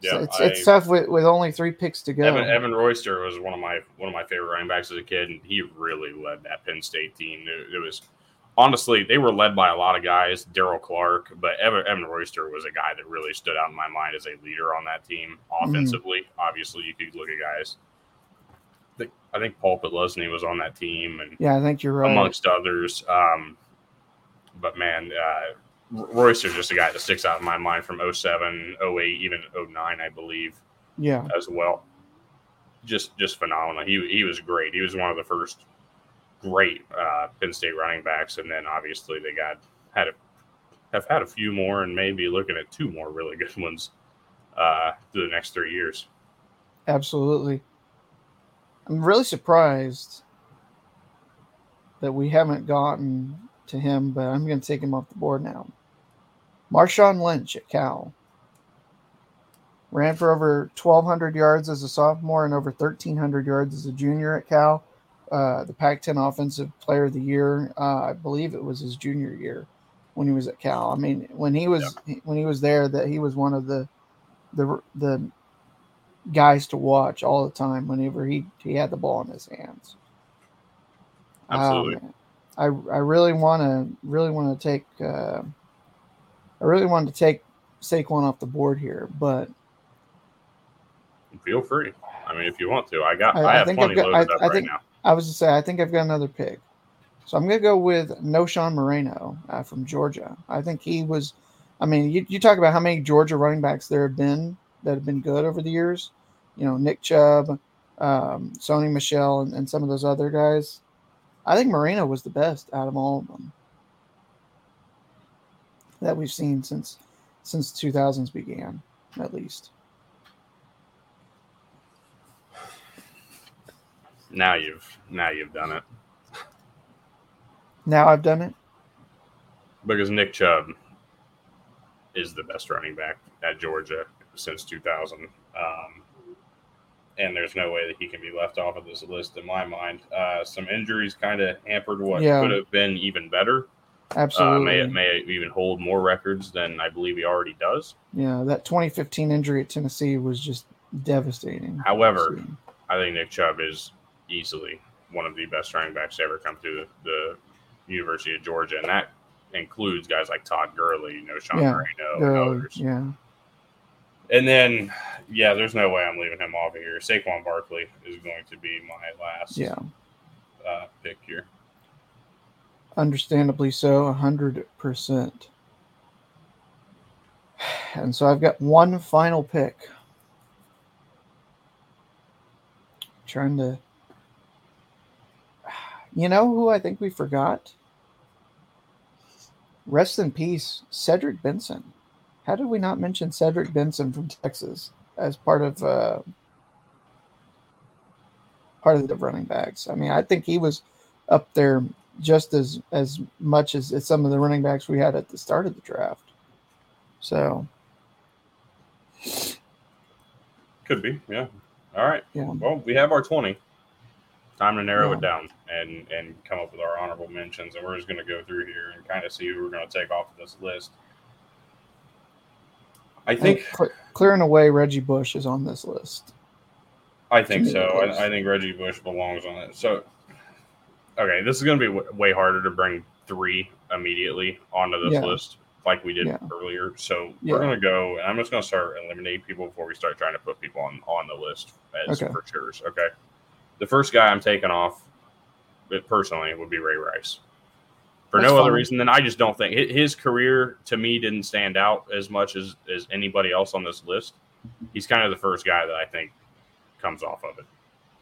Yeah, it's, it's tough with, with only three picks to go. Evan, Evan, Royster was one of my one of my favorite running backs as a kid, and he really led that Penn State team. It, it was honestly they were led by a lot of guys, Daryll Clark, but Evan, Evan Royster was a guy that really stood out in my mind as a leader on that team mm-hmm. offensively. Mm. Obviously, you could look at guys I think Paul Posluszny was on that team, and yeah, I think you're right, amongst others. Um, but man, uh, Royster just a guy that sticks out in my mind from 07, 08, even 09, I believe. Yeah, as well. just just phenomenal. He he was great. He was one of the first great uh, Penn State running backs, and then obviously they got had a, have had a few more, and maybe looking at two more really good ones uh, through the next three years. Absolutely. I'm really surprised that we haven't gotten to him, but I'm going to take him off the board now. Marshawn Lynch at Cal. Ran for over 1,200 yards as a sophomore and over 1,300 yards as a junior at Cal. Uh, the Pac-10 Offensive Player of the Year. Uh, I believe it was his junior year when he was at Cal. I mean, when he was when he was there, that he was one of the the the guys to watch all the time whenever he he had the ball in his hands. Absolutely. Um, I I really want to really want to take uh, I really wanted to take Saquon off the board here, but Feel free. I mean, if you want to, I got I- I, have think plenty got- loaded I- up I right think- now. I was to say I think I've got another pick. So I'm going to go with Knowshon Moreno uh, from Georgia. I think he was. I mean, you, you talk about how many Georgia running backs there have been that have been good over the years. You know, Nick Chubb, um, Sony Michel, and, and some of those other guys. I think Moreno was the best out of all of them that we've seen since since 2000s began, at least. Now you've now you've done it Now I've done it. because Nick Chubb is the best running back at Georgia since 2000. Um, and there's no way that he can be left off of this list in my mind. Uh, some injuries kind of hampered what Yeah. could have been even better. Uh, Absolutely. may may even hold more records than I believe he already does. Yeah, that 2015 injury at Tennessee was just devastating. However. I think Nick Chubb is easily one of the best running backs to ever come through the, the University of Georgia, and that includes guys like Todd Gurley, you know, Sean Yeah, Moreno, and others. yeah, And then, yeah, there's no way I'm leaving him off of here. Saquon Barkley is going to be my last yeah, uh, pick here. understandably so, hundred percent. And so I've got one final pick. Trying to, you know, who I think we forgot. Rest in peace, Cedric Benson. How did we not mention Cedric Benson from Texas as part of uh, part of the running backs? I mean, I think he was up there just as as much as, as some of the running backs we had at the start of the draft. So Could be, yeah. All right. yeah, Well, we have our 20. Time to narrow Yeah. it down and and come up with our honorable mentions, and we're just going to go through here and kind of see who we're going to take off of this list. I think Cl- clearing away Reggie Bush is on this list. I think so. I, I think Reggie Bush belongs on it. So, okay, this is going to be w- way harder to bring three immediately onto this Yeah. list like we did Yeah. earlier. So Yeah. we're going to go, and I'm just going to start eliminating people before we start trying to put people on on the list as Okay. for sure. Okay, the first guy I'm taking off, personally, would be Ray Rice. For That's no other fine. reason than I just don't think his career to me didn't stand out as much as as anybody else on this list. He's kind of the first guy that I think comes off of it.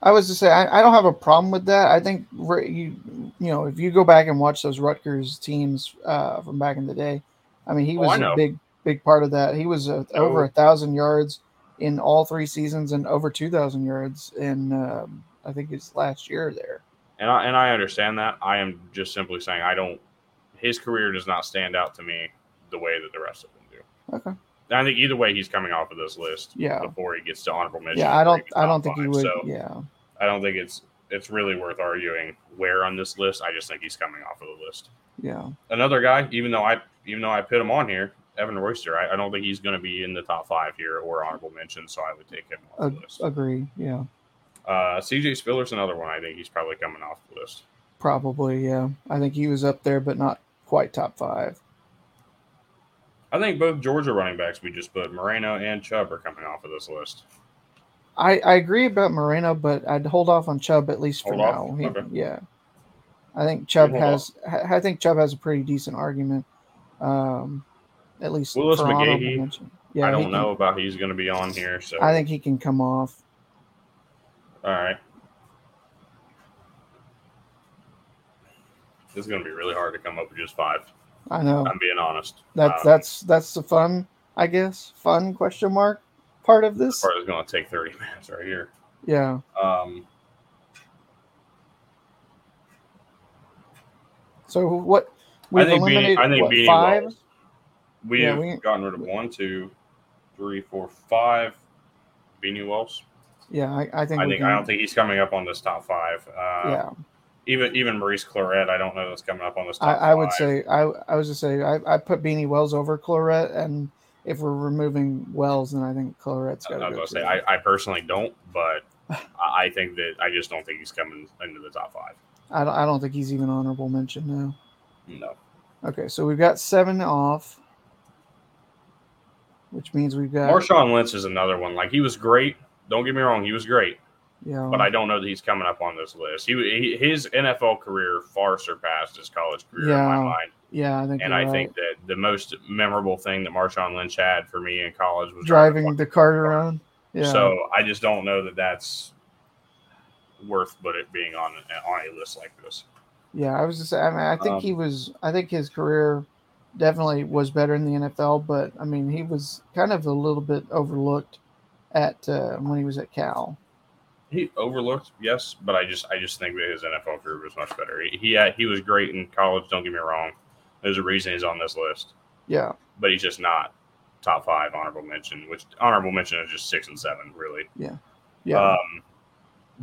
I was to say I, I don't have a problem with that. I think you you know if you go back and watch those Rutgers teams uh, from back in the day, I mean he Oh, was know. a big big part of that. He was uh, Oh. over a thousand yards in all three seasons and over two thousand yards in um, I think his last year there. And I, and I understand that. I am just simply saying I don't. His career does not stand out to me the way that the rest of them do. Okay. I think either way he's coming off of this list Yeah. before he gets to honorable mention. Yeah, I don't I don't think he would. So yeah. I don't think it's it's really worth arguing where on this list. I just think he's coming off of the list. Yeah. Another guy, even though I even though I put him on here, Evan Royster. I, I don't think he's going to be in the top five here or honorable mention, so I would take him off Ag- agree. Yeah. Uh, CJ Spiller's another one. I think he's probably coming off the list. Probably. Yeah. I think he was up there, but not quite top five. I think both Georgia running backs we just put Moreno and Chubb are coming off of this list. I, I agree about Moreno, but I'd hold off on Chubb at least for Hold now. He- Okay. Yeah, I think Chubb has. I think Chubb has a pretty decent argument. Um, at least Willis McGahee. Yeah, I don't can- know about he's going to be on here, so I think he can come off. All right. This is going to be really hard to come up with just five. I know. I'm being honest. That's Um, that's that's the fun, I guess. Fun question mark part of this. part is going to take 30 minutes right here. Yeah. Um, So what I think eliminated I think what, Beanie five? Wells. We Yeah, have we- gotten rid of one, two, three, four, five. Beanie Wells. Yeah, I, I think I think can, I don't think he's coming up on this top five. Uh, yeah. Even even Maurice Clarett, I don't know that's coming up on this I, top I would five. say I I was just say I, I put Beanie Wells over Clarett and if we're removing Wells then I think Clarett's I got was to go. gonna say. I, I personally don't, but I I think that I just don't think he's coming into the top five. I don't, I don't think he's even honorable mention now. No. Okay, so we've got seven off, which means we've got Marshawn Lynch is another one. Like he was great. Don't get me wrong, he was great, yeah, but I don't know that he's coming up on this list. He, he his NFL career far surpassed his college career in my Yeah, mind, yeah, I think and I right. think that the most memorable thing that Marshawn Lynch had for me in college was driving the cart around. Yeah, So I just don't know that that's worth but it being on on a list like this. yeah, I was just I mean I think Um, he was I think his career definitely was better in the NFL, but I mean he was kind of a little bit overlooked at uh, when he was at Cal. He overlooked, yes, but I just I just think that his NFL career was much better. He he, had, he was great in college. Don't get me wrong. There's a reason he's on this list, Yeah, but he's just not top five honorable mention. Which honorable mention is just six and seven, really. yeah, Um,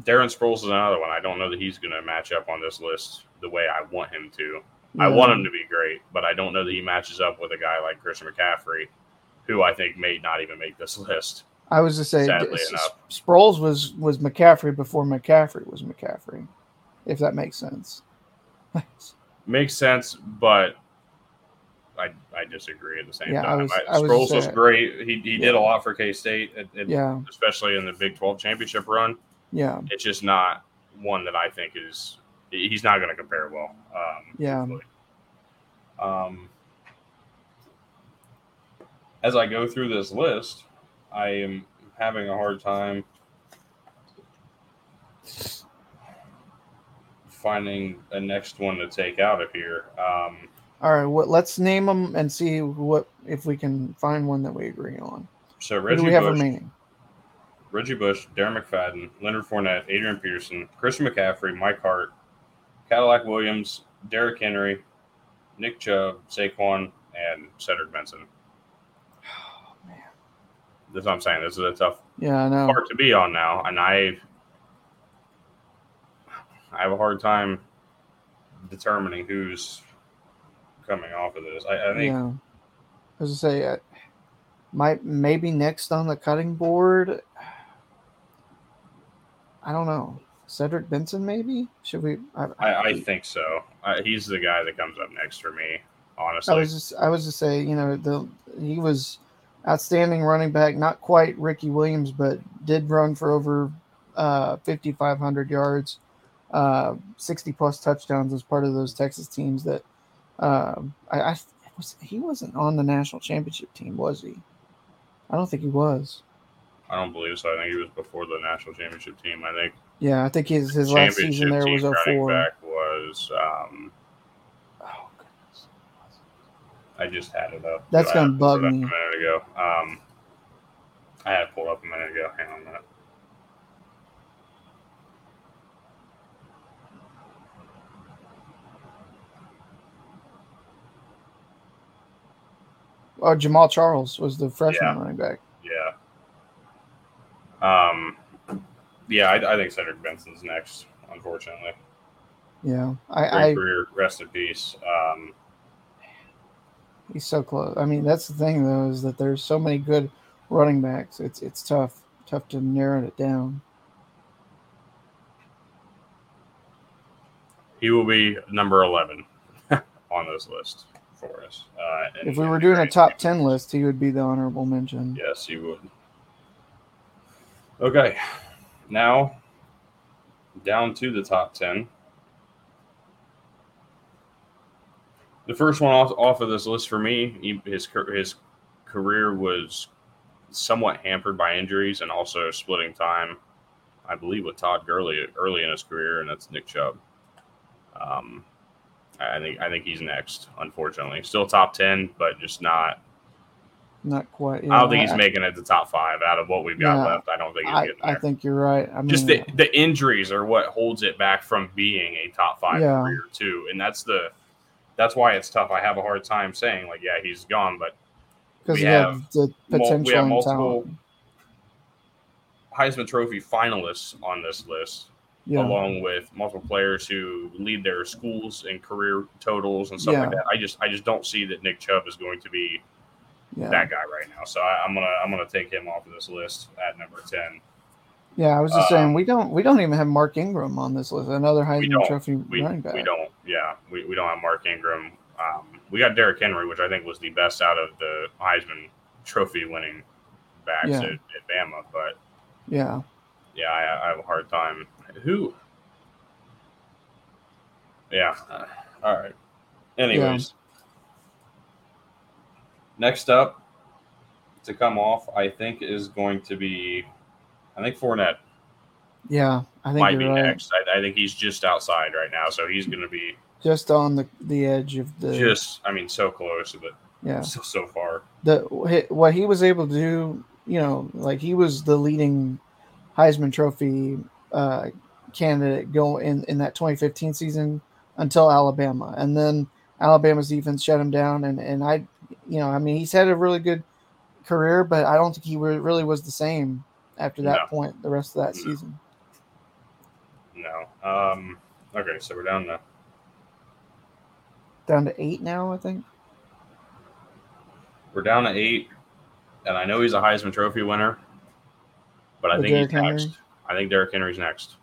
Darren Sproles is another one. I don't know that he's going to match up on this list the way I want him to. I want him to be great, but I don't know that he matches up with a guy like Christian McCaffrey, who I think may not even make this list. I was just saying, Sadly S- Sproles was was McCaffrey before McCaffrey was McCaffrey, if that makes sense. Makes sense, but I I disagree at the same Yeah, I time. was- I I was Sproles was great. He, he did a lot for K State, Yeah, especially in the Big Twelve championship run. yeah, It's just not one that I think is he's not going to compare well. Um, Yeah. Um, as I go through this list, I am having a hard time finding a next one to take out of here. Um, All right, what? Let's name them and see what if we can find one that we agree on. so Reggie we have Bush, remaining? Reggie Bush, Darren McFadden, Leonard Fournette, Adrian Peterson, Christian McCaffrey, Mike Hart, Cadillac Williams, Derrick Henry, Nick Chubb, Saquon, and Cedric Benson. That's what I'm saying. This is a tough Yeah, I know. part to be on now, and I I have a hard time determining who's coming off of this. I, I think Yeah, as I say, uh, might maybe next on the cutting board. I don't know. Cedric Benson, maybe? Should we? I, I, I think so. Uh, he's the guy that comes up next for me. Honestly, I was just I was just say you know the he was outstanding running back, not quite Ricky Williams, but did run for over uh, 5,500 yards, uh, 60 plus touchdowns as part of those Texas teams that um I, I was he wasn't on the national championship team, was he? I don't think he was. I don't believe so. I think he was before the national championship team. I think Yeah, I think his his last season there was team running 04. back was. Um, Oh, goodness. I just had it up. That's gonna bug me. A minute ago. Um, I had it pulled up a minute ago. Hang on a minute. Oh, Jamaal Charles was the freshman Yeah. running back. Yeah. Um. Yeah, I, I think Cedric Benson's next. Unfortunately, Yeah, great I, I career. Rest in peace. Um. He's so close. I mean, that's the thing though, is that there's so many good running backs. It's it's tough, tough to narrow it down. He will be number eleven on this list for us. Uh, If we were doing a top ten list, he would be the honorable mention. Yes, he would. Okay, now down to the top 10. The first one off, off of this list for me, he, his his career was somewhat hampered by injuries and also splitting time I believe, with Todd Gurley early in his career, and that's Nick Chubb. Um, I think I think he's next. Unfortunately, still top ten, but just not. Not quite. I don't think he's I, making it to top five out of what we've got Yeah, left. I don't think he's I, getting I think you're right. I mean, just the, the injuries are what holds it back from being a top five Yeah. career too, and that's the that's why it's tough. I have a hard time saying like, yeah, he's gone, but because we have the mul- we potential have multiple talent. Heisman Trophy finalists on this list, Yeah, along with multiple players who lead their schools in career totals and stuff like that. I just I just don't see that Nick Chubb is going to be yeah, that guy right now. So I, I'm gonna I'm gonna take him off of this list at number ten. Yeah. I was just uh, saying we don't we don't even have Mark Ingram on this list. Another Heisman. Trophy We, running back. we don't yeah we, we don't have Mark Ingram. Um, we got Derrick Henry, which I think was the best out of the Heisman Trophy winning backs Yeah. at, at Bama, but Yeah, yeah, I, I have a hard time. Who? Yeah. uh, all right. Anyways, next up to come off, I think is going to be, I think Fournette yeah. I think might be right. next. I, I think he's just outside right now, so he's going to be Just on the the edge of the just, I mean, so close, but yeah. so, so far. the what he was able to do, you know, like he was the leading Heisman Trophy uh, candidate go in in that 2015 season until Alabama, and then Alabama's defense shut him down, and and I, you know, I mean, he's had a really good career, but I don't think he really was the same after that No. point. The rest of that No. season, No. Um. Okay, so we're down to down to eight now, I think. we're down to eight, and I know he's a Heisman Trophy winner, but I think he's Derrick Henry? next. I think Derrick Henry's next.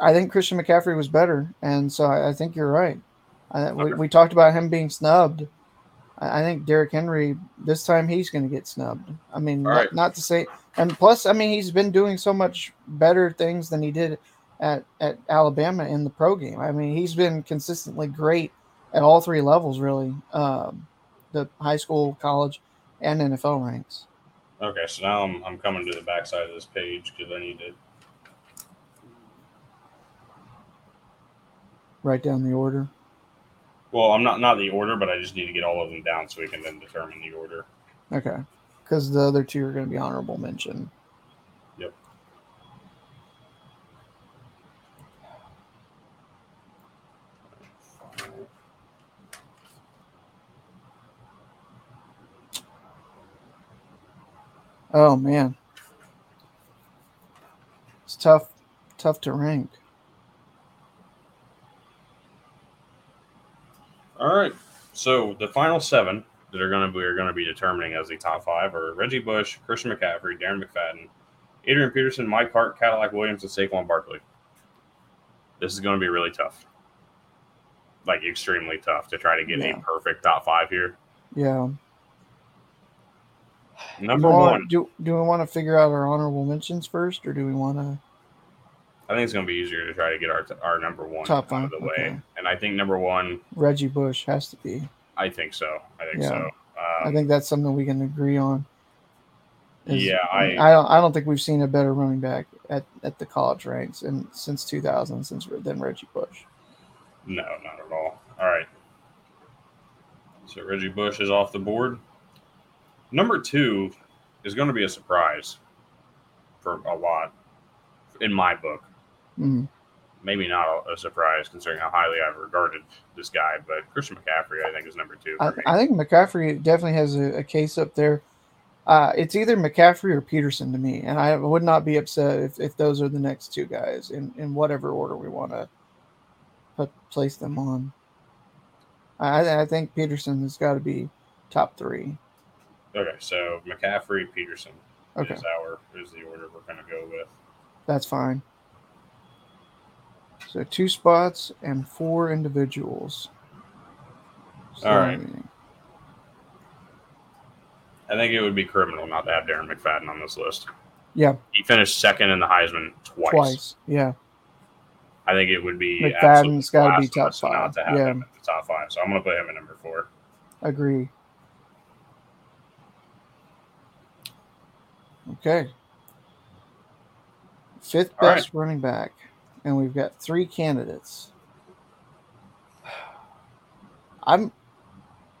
I think Christian McCaffrey was better, and so I, I think you're right. I, we, we talked about him being snubbed. I, think Derrick Henry this time he's going to get snubbed. I mean, not, right. not to say, and plus, I mean, he's been doing so much better things than he did at at Alabama in the pro game. I mean, he's been consistently great at all three levels, really, um, the high school, college, and NFL ranks. Okay, so now I'm, I'm coming to the backside of this page because I need to. Write down the order. Well, I'm not not the order, but I just need to get all of them down so we can then determine the order. Okay, because the other two are going to be honorable mention. Yep. Oh man, it's tough, tough to rank. All right. So the final seven that are going to be are going to be determining as the top five are Reggie Bush, Christian McCaffrey, Darren McFadden, Adrian Peterson, Mike Hart, Cadillac Williams, and Saquon Barkley. This is going to be really tough, like extremely tough to try to get Yeah. a perfect top five here. Yeah. Number Do one, Do Do we want to figure out our honorable mentions first, or do we want to? I think it's going to be easier to try to get our our number one Top out of the way, okay. and I think number one, Reggie Bush has to be. I think so. I think Yeah. so. I Um, think that's something we can agree on. Is- Yeah, I- I don't. I don't think we've seen a better running back at, at the college ranks and since 2000 since than Reggie Bush. No, not at all. All right. So Reggie Bush is off the board. Number two is going to be a surprise for a lot in my book. Mhm. Maybe not a, a surprise considering how highly I've regarded this guy, but Christian McCaffrey, I think, is number two. I, I think McCaffrey definitely has a, a case up there. Uh, it's either McCaffrey or Peterson to me, and I would not be upset if, if those are the next two guys in, in whatever order we want to put place them on. I, I think Peterson has got to be top three. okay, so McCaffrey, Peterson Okay, is our is the order we're going to go with. that's fine. So two spots and four individuals. All right. So- I think it would be criminal not to have Darren McFadden on this list. Yeah, He finished second in the Heisman twice. twice. Yeah. I think it would be McFadden's gotta be top blasphemous not to five. have Yeah. him at the top five. So I'm going to put him at number four. Agree. Okay. Fifth All right. best running back, and we've got three candidates. I'm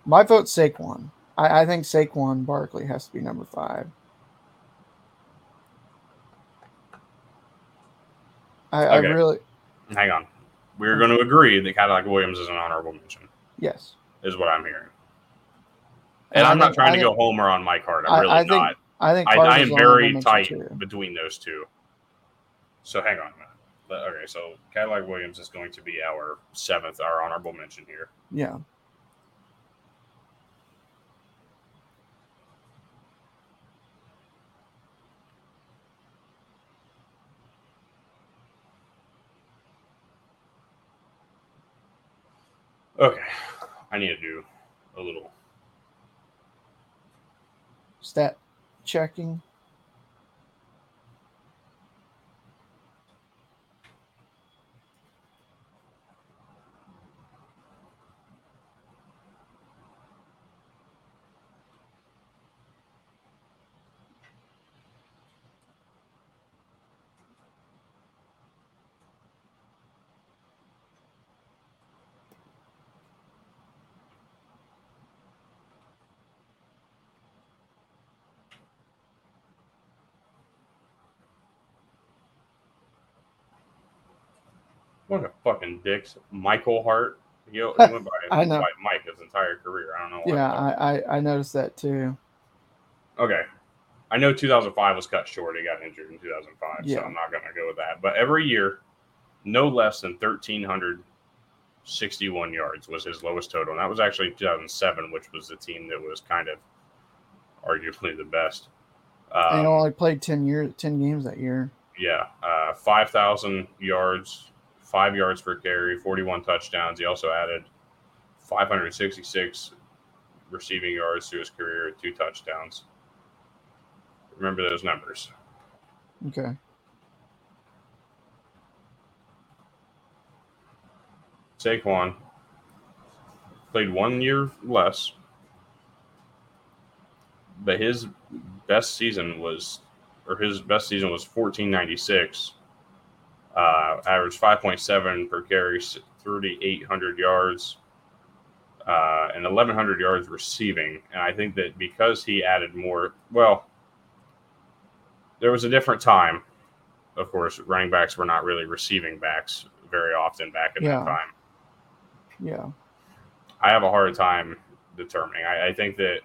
my vote Saquon. I, I think Saquon Barkley has to be number five. I, I really Hang on. We're going to agree that Cadillac Williams is an honorable mention, yes. is what I'm hearing. And I I'm not trying I to go think- Homer on Mike Hart. I'm I- really I think not. I think I, I am very tight too. between those two. So hang on. But, okay, so Cadillac Williams is going to be our seventh, our honorable mention here. Yeah. Okay, I need to do a little. Stat checking. What a fucking dicks. Michael Hart. He, he went by, I know. by Mike his entire career. I don't know. Why. Yeah, I, I I noticed that too. Okay. I know 2005 was cut short. He got injured in 2005, Yeah. so I'm not going to go with that. But every year, no less than 1,361 yards was his lowest total. And that was actually 2007, which was the team that was kind of arguably the best. and he Um, only played ten years, ten games that year. yeah, uh, 5,000 yards, five yards per carry, 41 touchdowns. He also added 566 receiving yards to his career, two touchdowns. Remember those numbers. Okay. Saquon played one year less, but his best season was, or his best season was 1496. Uh, averaged 5.7 per carry, 3,800 yards, uh, and 1,100 yards receiving. And I think that because he added more, well, there was a different time. Of course, running backs were not really receiving backs very often back at Yeah. that time. Yeah. I have a hard time determining. I, I think that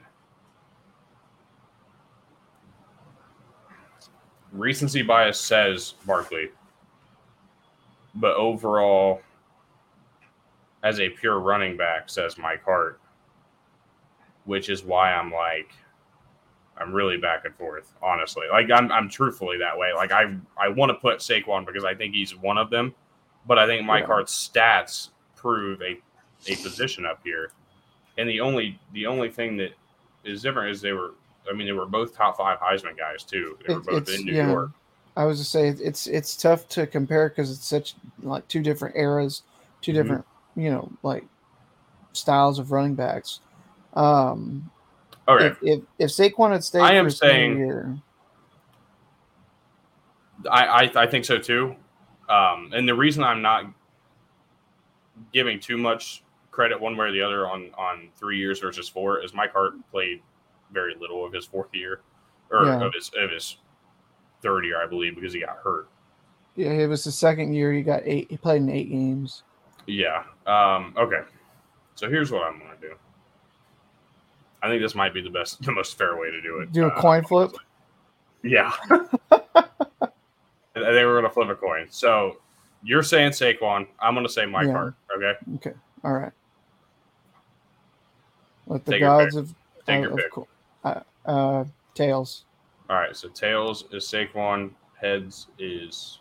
recency bias says Barkley, but overall, as a pure running back, says Mike Hart, which is why I'm like, I'm really back and forth, honestly. Like I'm, I'm truthfully that way. Like I, I want to put Saquon because I think he's one of them, but I think Mike Yeah. Hart's stats prove a, a position up here. And the only, the only thing that is different is they were, I mean, they were both top five Heisman guys too. They were both it's in New yeah. York. I was to say it's it's tough to compare because it's such like two different eras, 2 Mhm. different you know like styles of running backs. Um, Okay, if, if if Saquon had stayed, I am saying- year, I, I I think so too. Um, and the reason I'm not giving too much credit one way or the other on on three years versus four is Mike Hart played very little of his fourth year or Yeah. of his of his third year, I believe, because he got hurt. yeah, it was the second year he got eight. He played in eight games. Yeah. Um, okay. So here's what I'm going to do. I think this might be the best, the most fair way to do it. Do a Uh, coin flip. Yeah. They were going to flip a coin. So you're saying Saquon. I'm going to say Mike Yeah. Hart. Okay. Okay, all right. Let the Take gods of Take of, your of co- uh, uh, tails. All right. So tails is Saquon. Heads is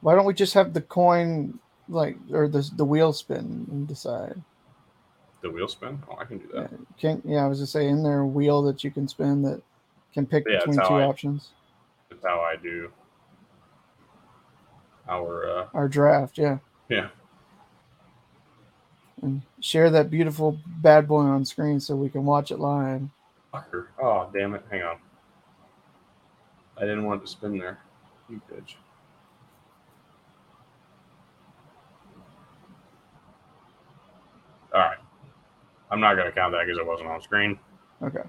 Why don't we just have the coin like or the the wheel spin and decide? the wheel spin. Oh, I can do Yeah, that. can yeah, I was just saying in there a wheel that you can spin that can pick Yeah, between two I- options. That's how I do our. uh Our draft, yeah. Yeah. And share that beautiful bad boy on screen so we can watch it live. Fucker. Oh, damn it. Hang on. I didn't want to spin there. You bitch. All right. I'm not going to count that because it wasn't on screen. Okay.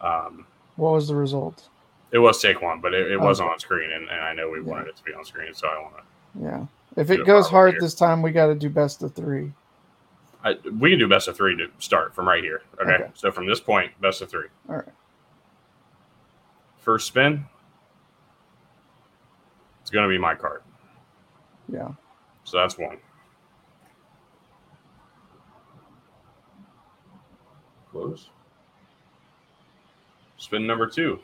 Um, what was the result? It was take one, but it, it okay. was on screen, and, and I know we yeah. wanted it to be on screen, so I want to. Yeah. If it goes hard this time, we got to do best of three. I, we can do best of three to start from right here. Okay? okay. So from this point, best of three. All right. First spin. It's going to be my card. Yeah. So that's one. Close. Spin number two.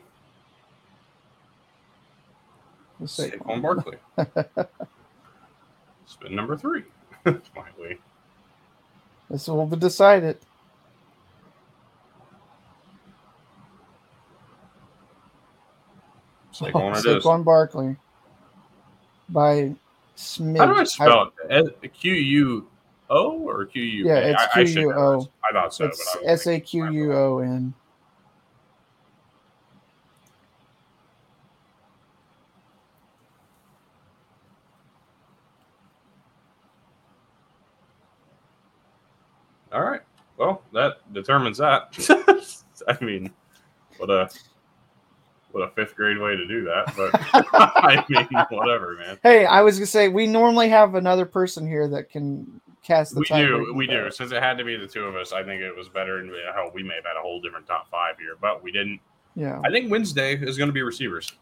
The Saquon Saquon. Barkley. Spin number three. Finally. This will be decided. Saquon. Oh, Saquon Barkley by Smith. How do I spell it? Q U O or Q U? Yeah, it's Q U O. I I should know Q-U-O. this. I thought so. It's I S A Q U O N. All right. Well, that determines that. I mean, what a what a fifth grade way to do that. But I mean, whatever, man. Hey, I was gonna say we normally have another person here that can cast the We do, we do. Since it had to be the two of us, I think it was better. And hell, we may have had a whole different top five here, but we didn't. Yeah, I think Wednesday is going to be receivers.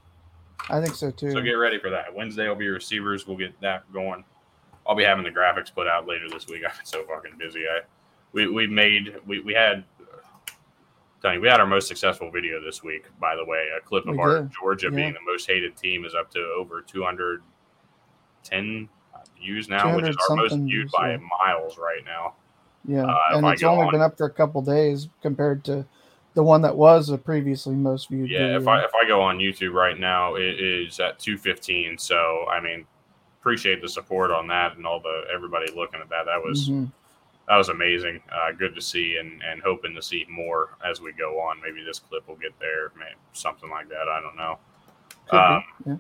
I think so too. So get ready for that. Wednesday will be receivers. We'll get that going. I'll be having the graphics put out later this week. I've been so fucking busy. I we we made we we had Tony, we had our most successful video this week, by the way. A clip of We our did. Georgia Yeah. being the most hated team is up to over 210 views now, which is 200 our most viewed by yeah. miles right now. yeah, uh, and it's only on- been up for a couple days compared to the one that was a previously most viewed. Yeah, if. I if I go on YouTube right now, it is at 215. So I mean, appreciate the support on that and all the everybody looking at that. That was Mhm. That was amazing. Uh, good to see and and hoping to see more as we go on. Maybe this clip will get there, maybe something like that. I don't know. Um, yeah.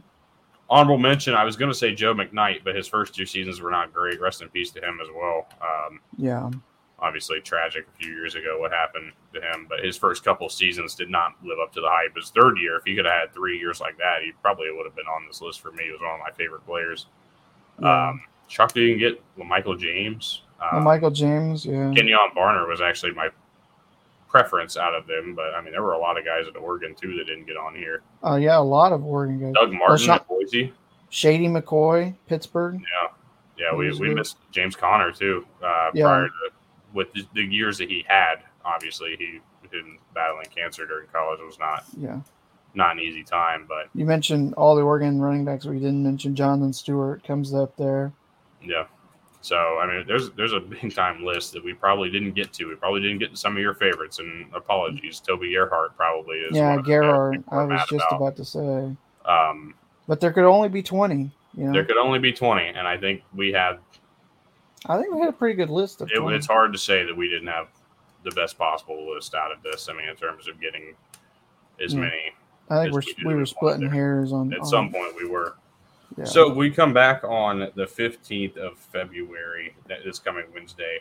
Honorable mention. I was going to say Joe McKnight, but his first two seasons were not great. Rest in peace to him as well. Um, yeah, obviously tragic a few years ago what happened to him but his first couple seasons did not live up to the hype his third year if he could have had three years like that he probably would have been on this list for me he was one of my favorite players Yeah. um shocked he didn't get michael james Um, Michael James. Yeah, Kenjon barner was actually my preference out of them but i mean there were a lot of guys at oregon too that didn't get on here oh yeah, a lot of Oregon guys. doug martin at boise Shady McCoy, Pittsburgh. yeah yeah we, we good? missed james Conner too uh Yeah. prior to with the, the years that he had obviously he been battling cancer during college was not Yeah, not an easy time, but you mentioned all the Oregon running backs. We didn't mention Jonathan Stewart comes up there. yeah. So I mean, there's there's a big time list that we probably didn't get to. We probably didn't get to some of your favorites, and apologies. Toby Gerhart probably is. yeah, one of the Gerard. I was just about to say, Um, but there could only be twenty. You know, there could only be 20, and I think we had. I think we had a pretty good list of. It, 20. it's hard to say that we didn't have the best possible list out of this. I mean, in terms of getting as Yeah. many. I think we're, we we were splitting hairs on. At on- some point, we were. So we come back on the 15th of February, this coming Wednesday,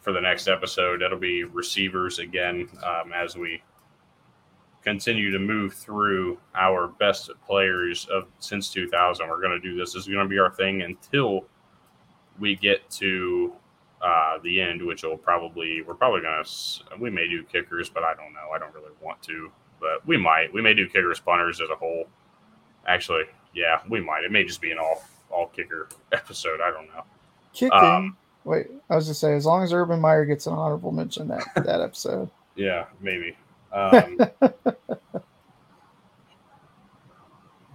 for the next episode. That'll be receivers again um, as we continue to move through our best players of since 2000. We're going to do this. This is going to be our thing until we get to uh, the end, which will probably we're probably going to we may do kickers, but I don't know. I don't really want to, but we might. We may do kickers, punters as a whole. Actually, yeah, we might. It may just be an all all kicker episode. I don't know. kicking. um, Wait, I was just say as long as Urban Meyer gets an honorable mention that that episode. Yeah, maybe. Um,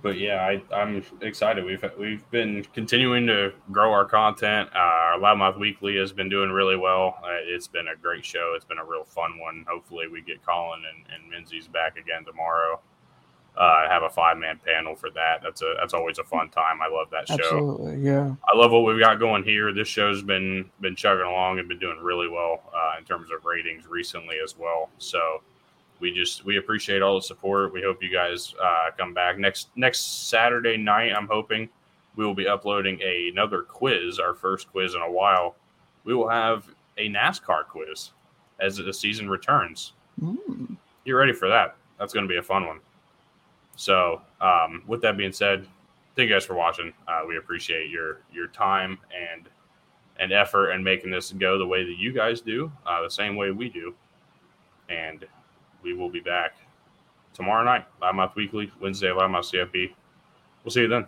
but yeah, I, I'm excited. We've we've been continuing to grow our content. Uh, our Loudmouth Weekly has been doing really well. Uh, it's been a great show. It's been a real fun one. Hopefully, we get Colin and, and Menzies back again tomorrow. Uh, have a five man panel for that. That's a that's always a fun time. I love that show. Absolutely, yeah. I love what we've got going here. This show's been been chugging along and been doing really well uh, in terms of ratings recently as well. So we just we appreciate all the support. We hope you guys uh, come back next next Saturday night. I'm hoping we will be uploading a, another quiz, our first quiz in a while. We will have a NASCAR quiz as the season returns. Mm. Get ready for that. That's going to be a fun one. So, um, with that being said, thank you guys for watching. Uh, we appreciate your your time and and effort and making this go the way that you guys do, uh, the same way we do. And we will be back tomorrow night, live Loudmouth Weekly, Wednesday, live Loudmouth CFB. We'll see you then.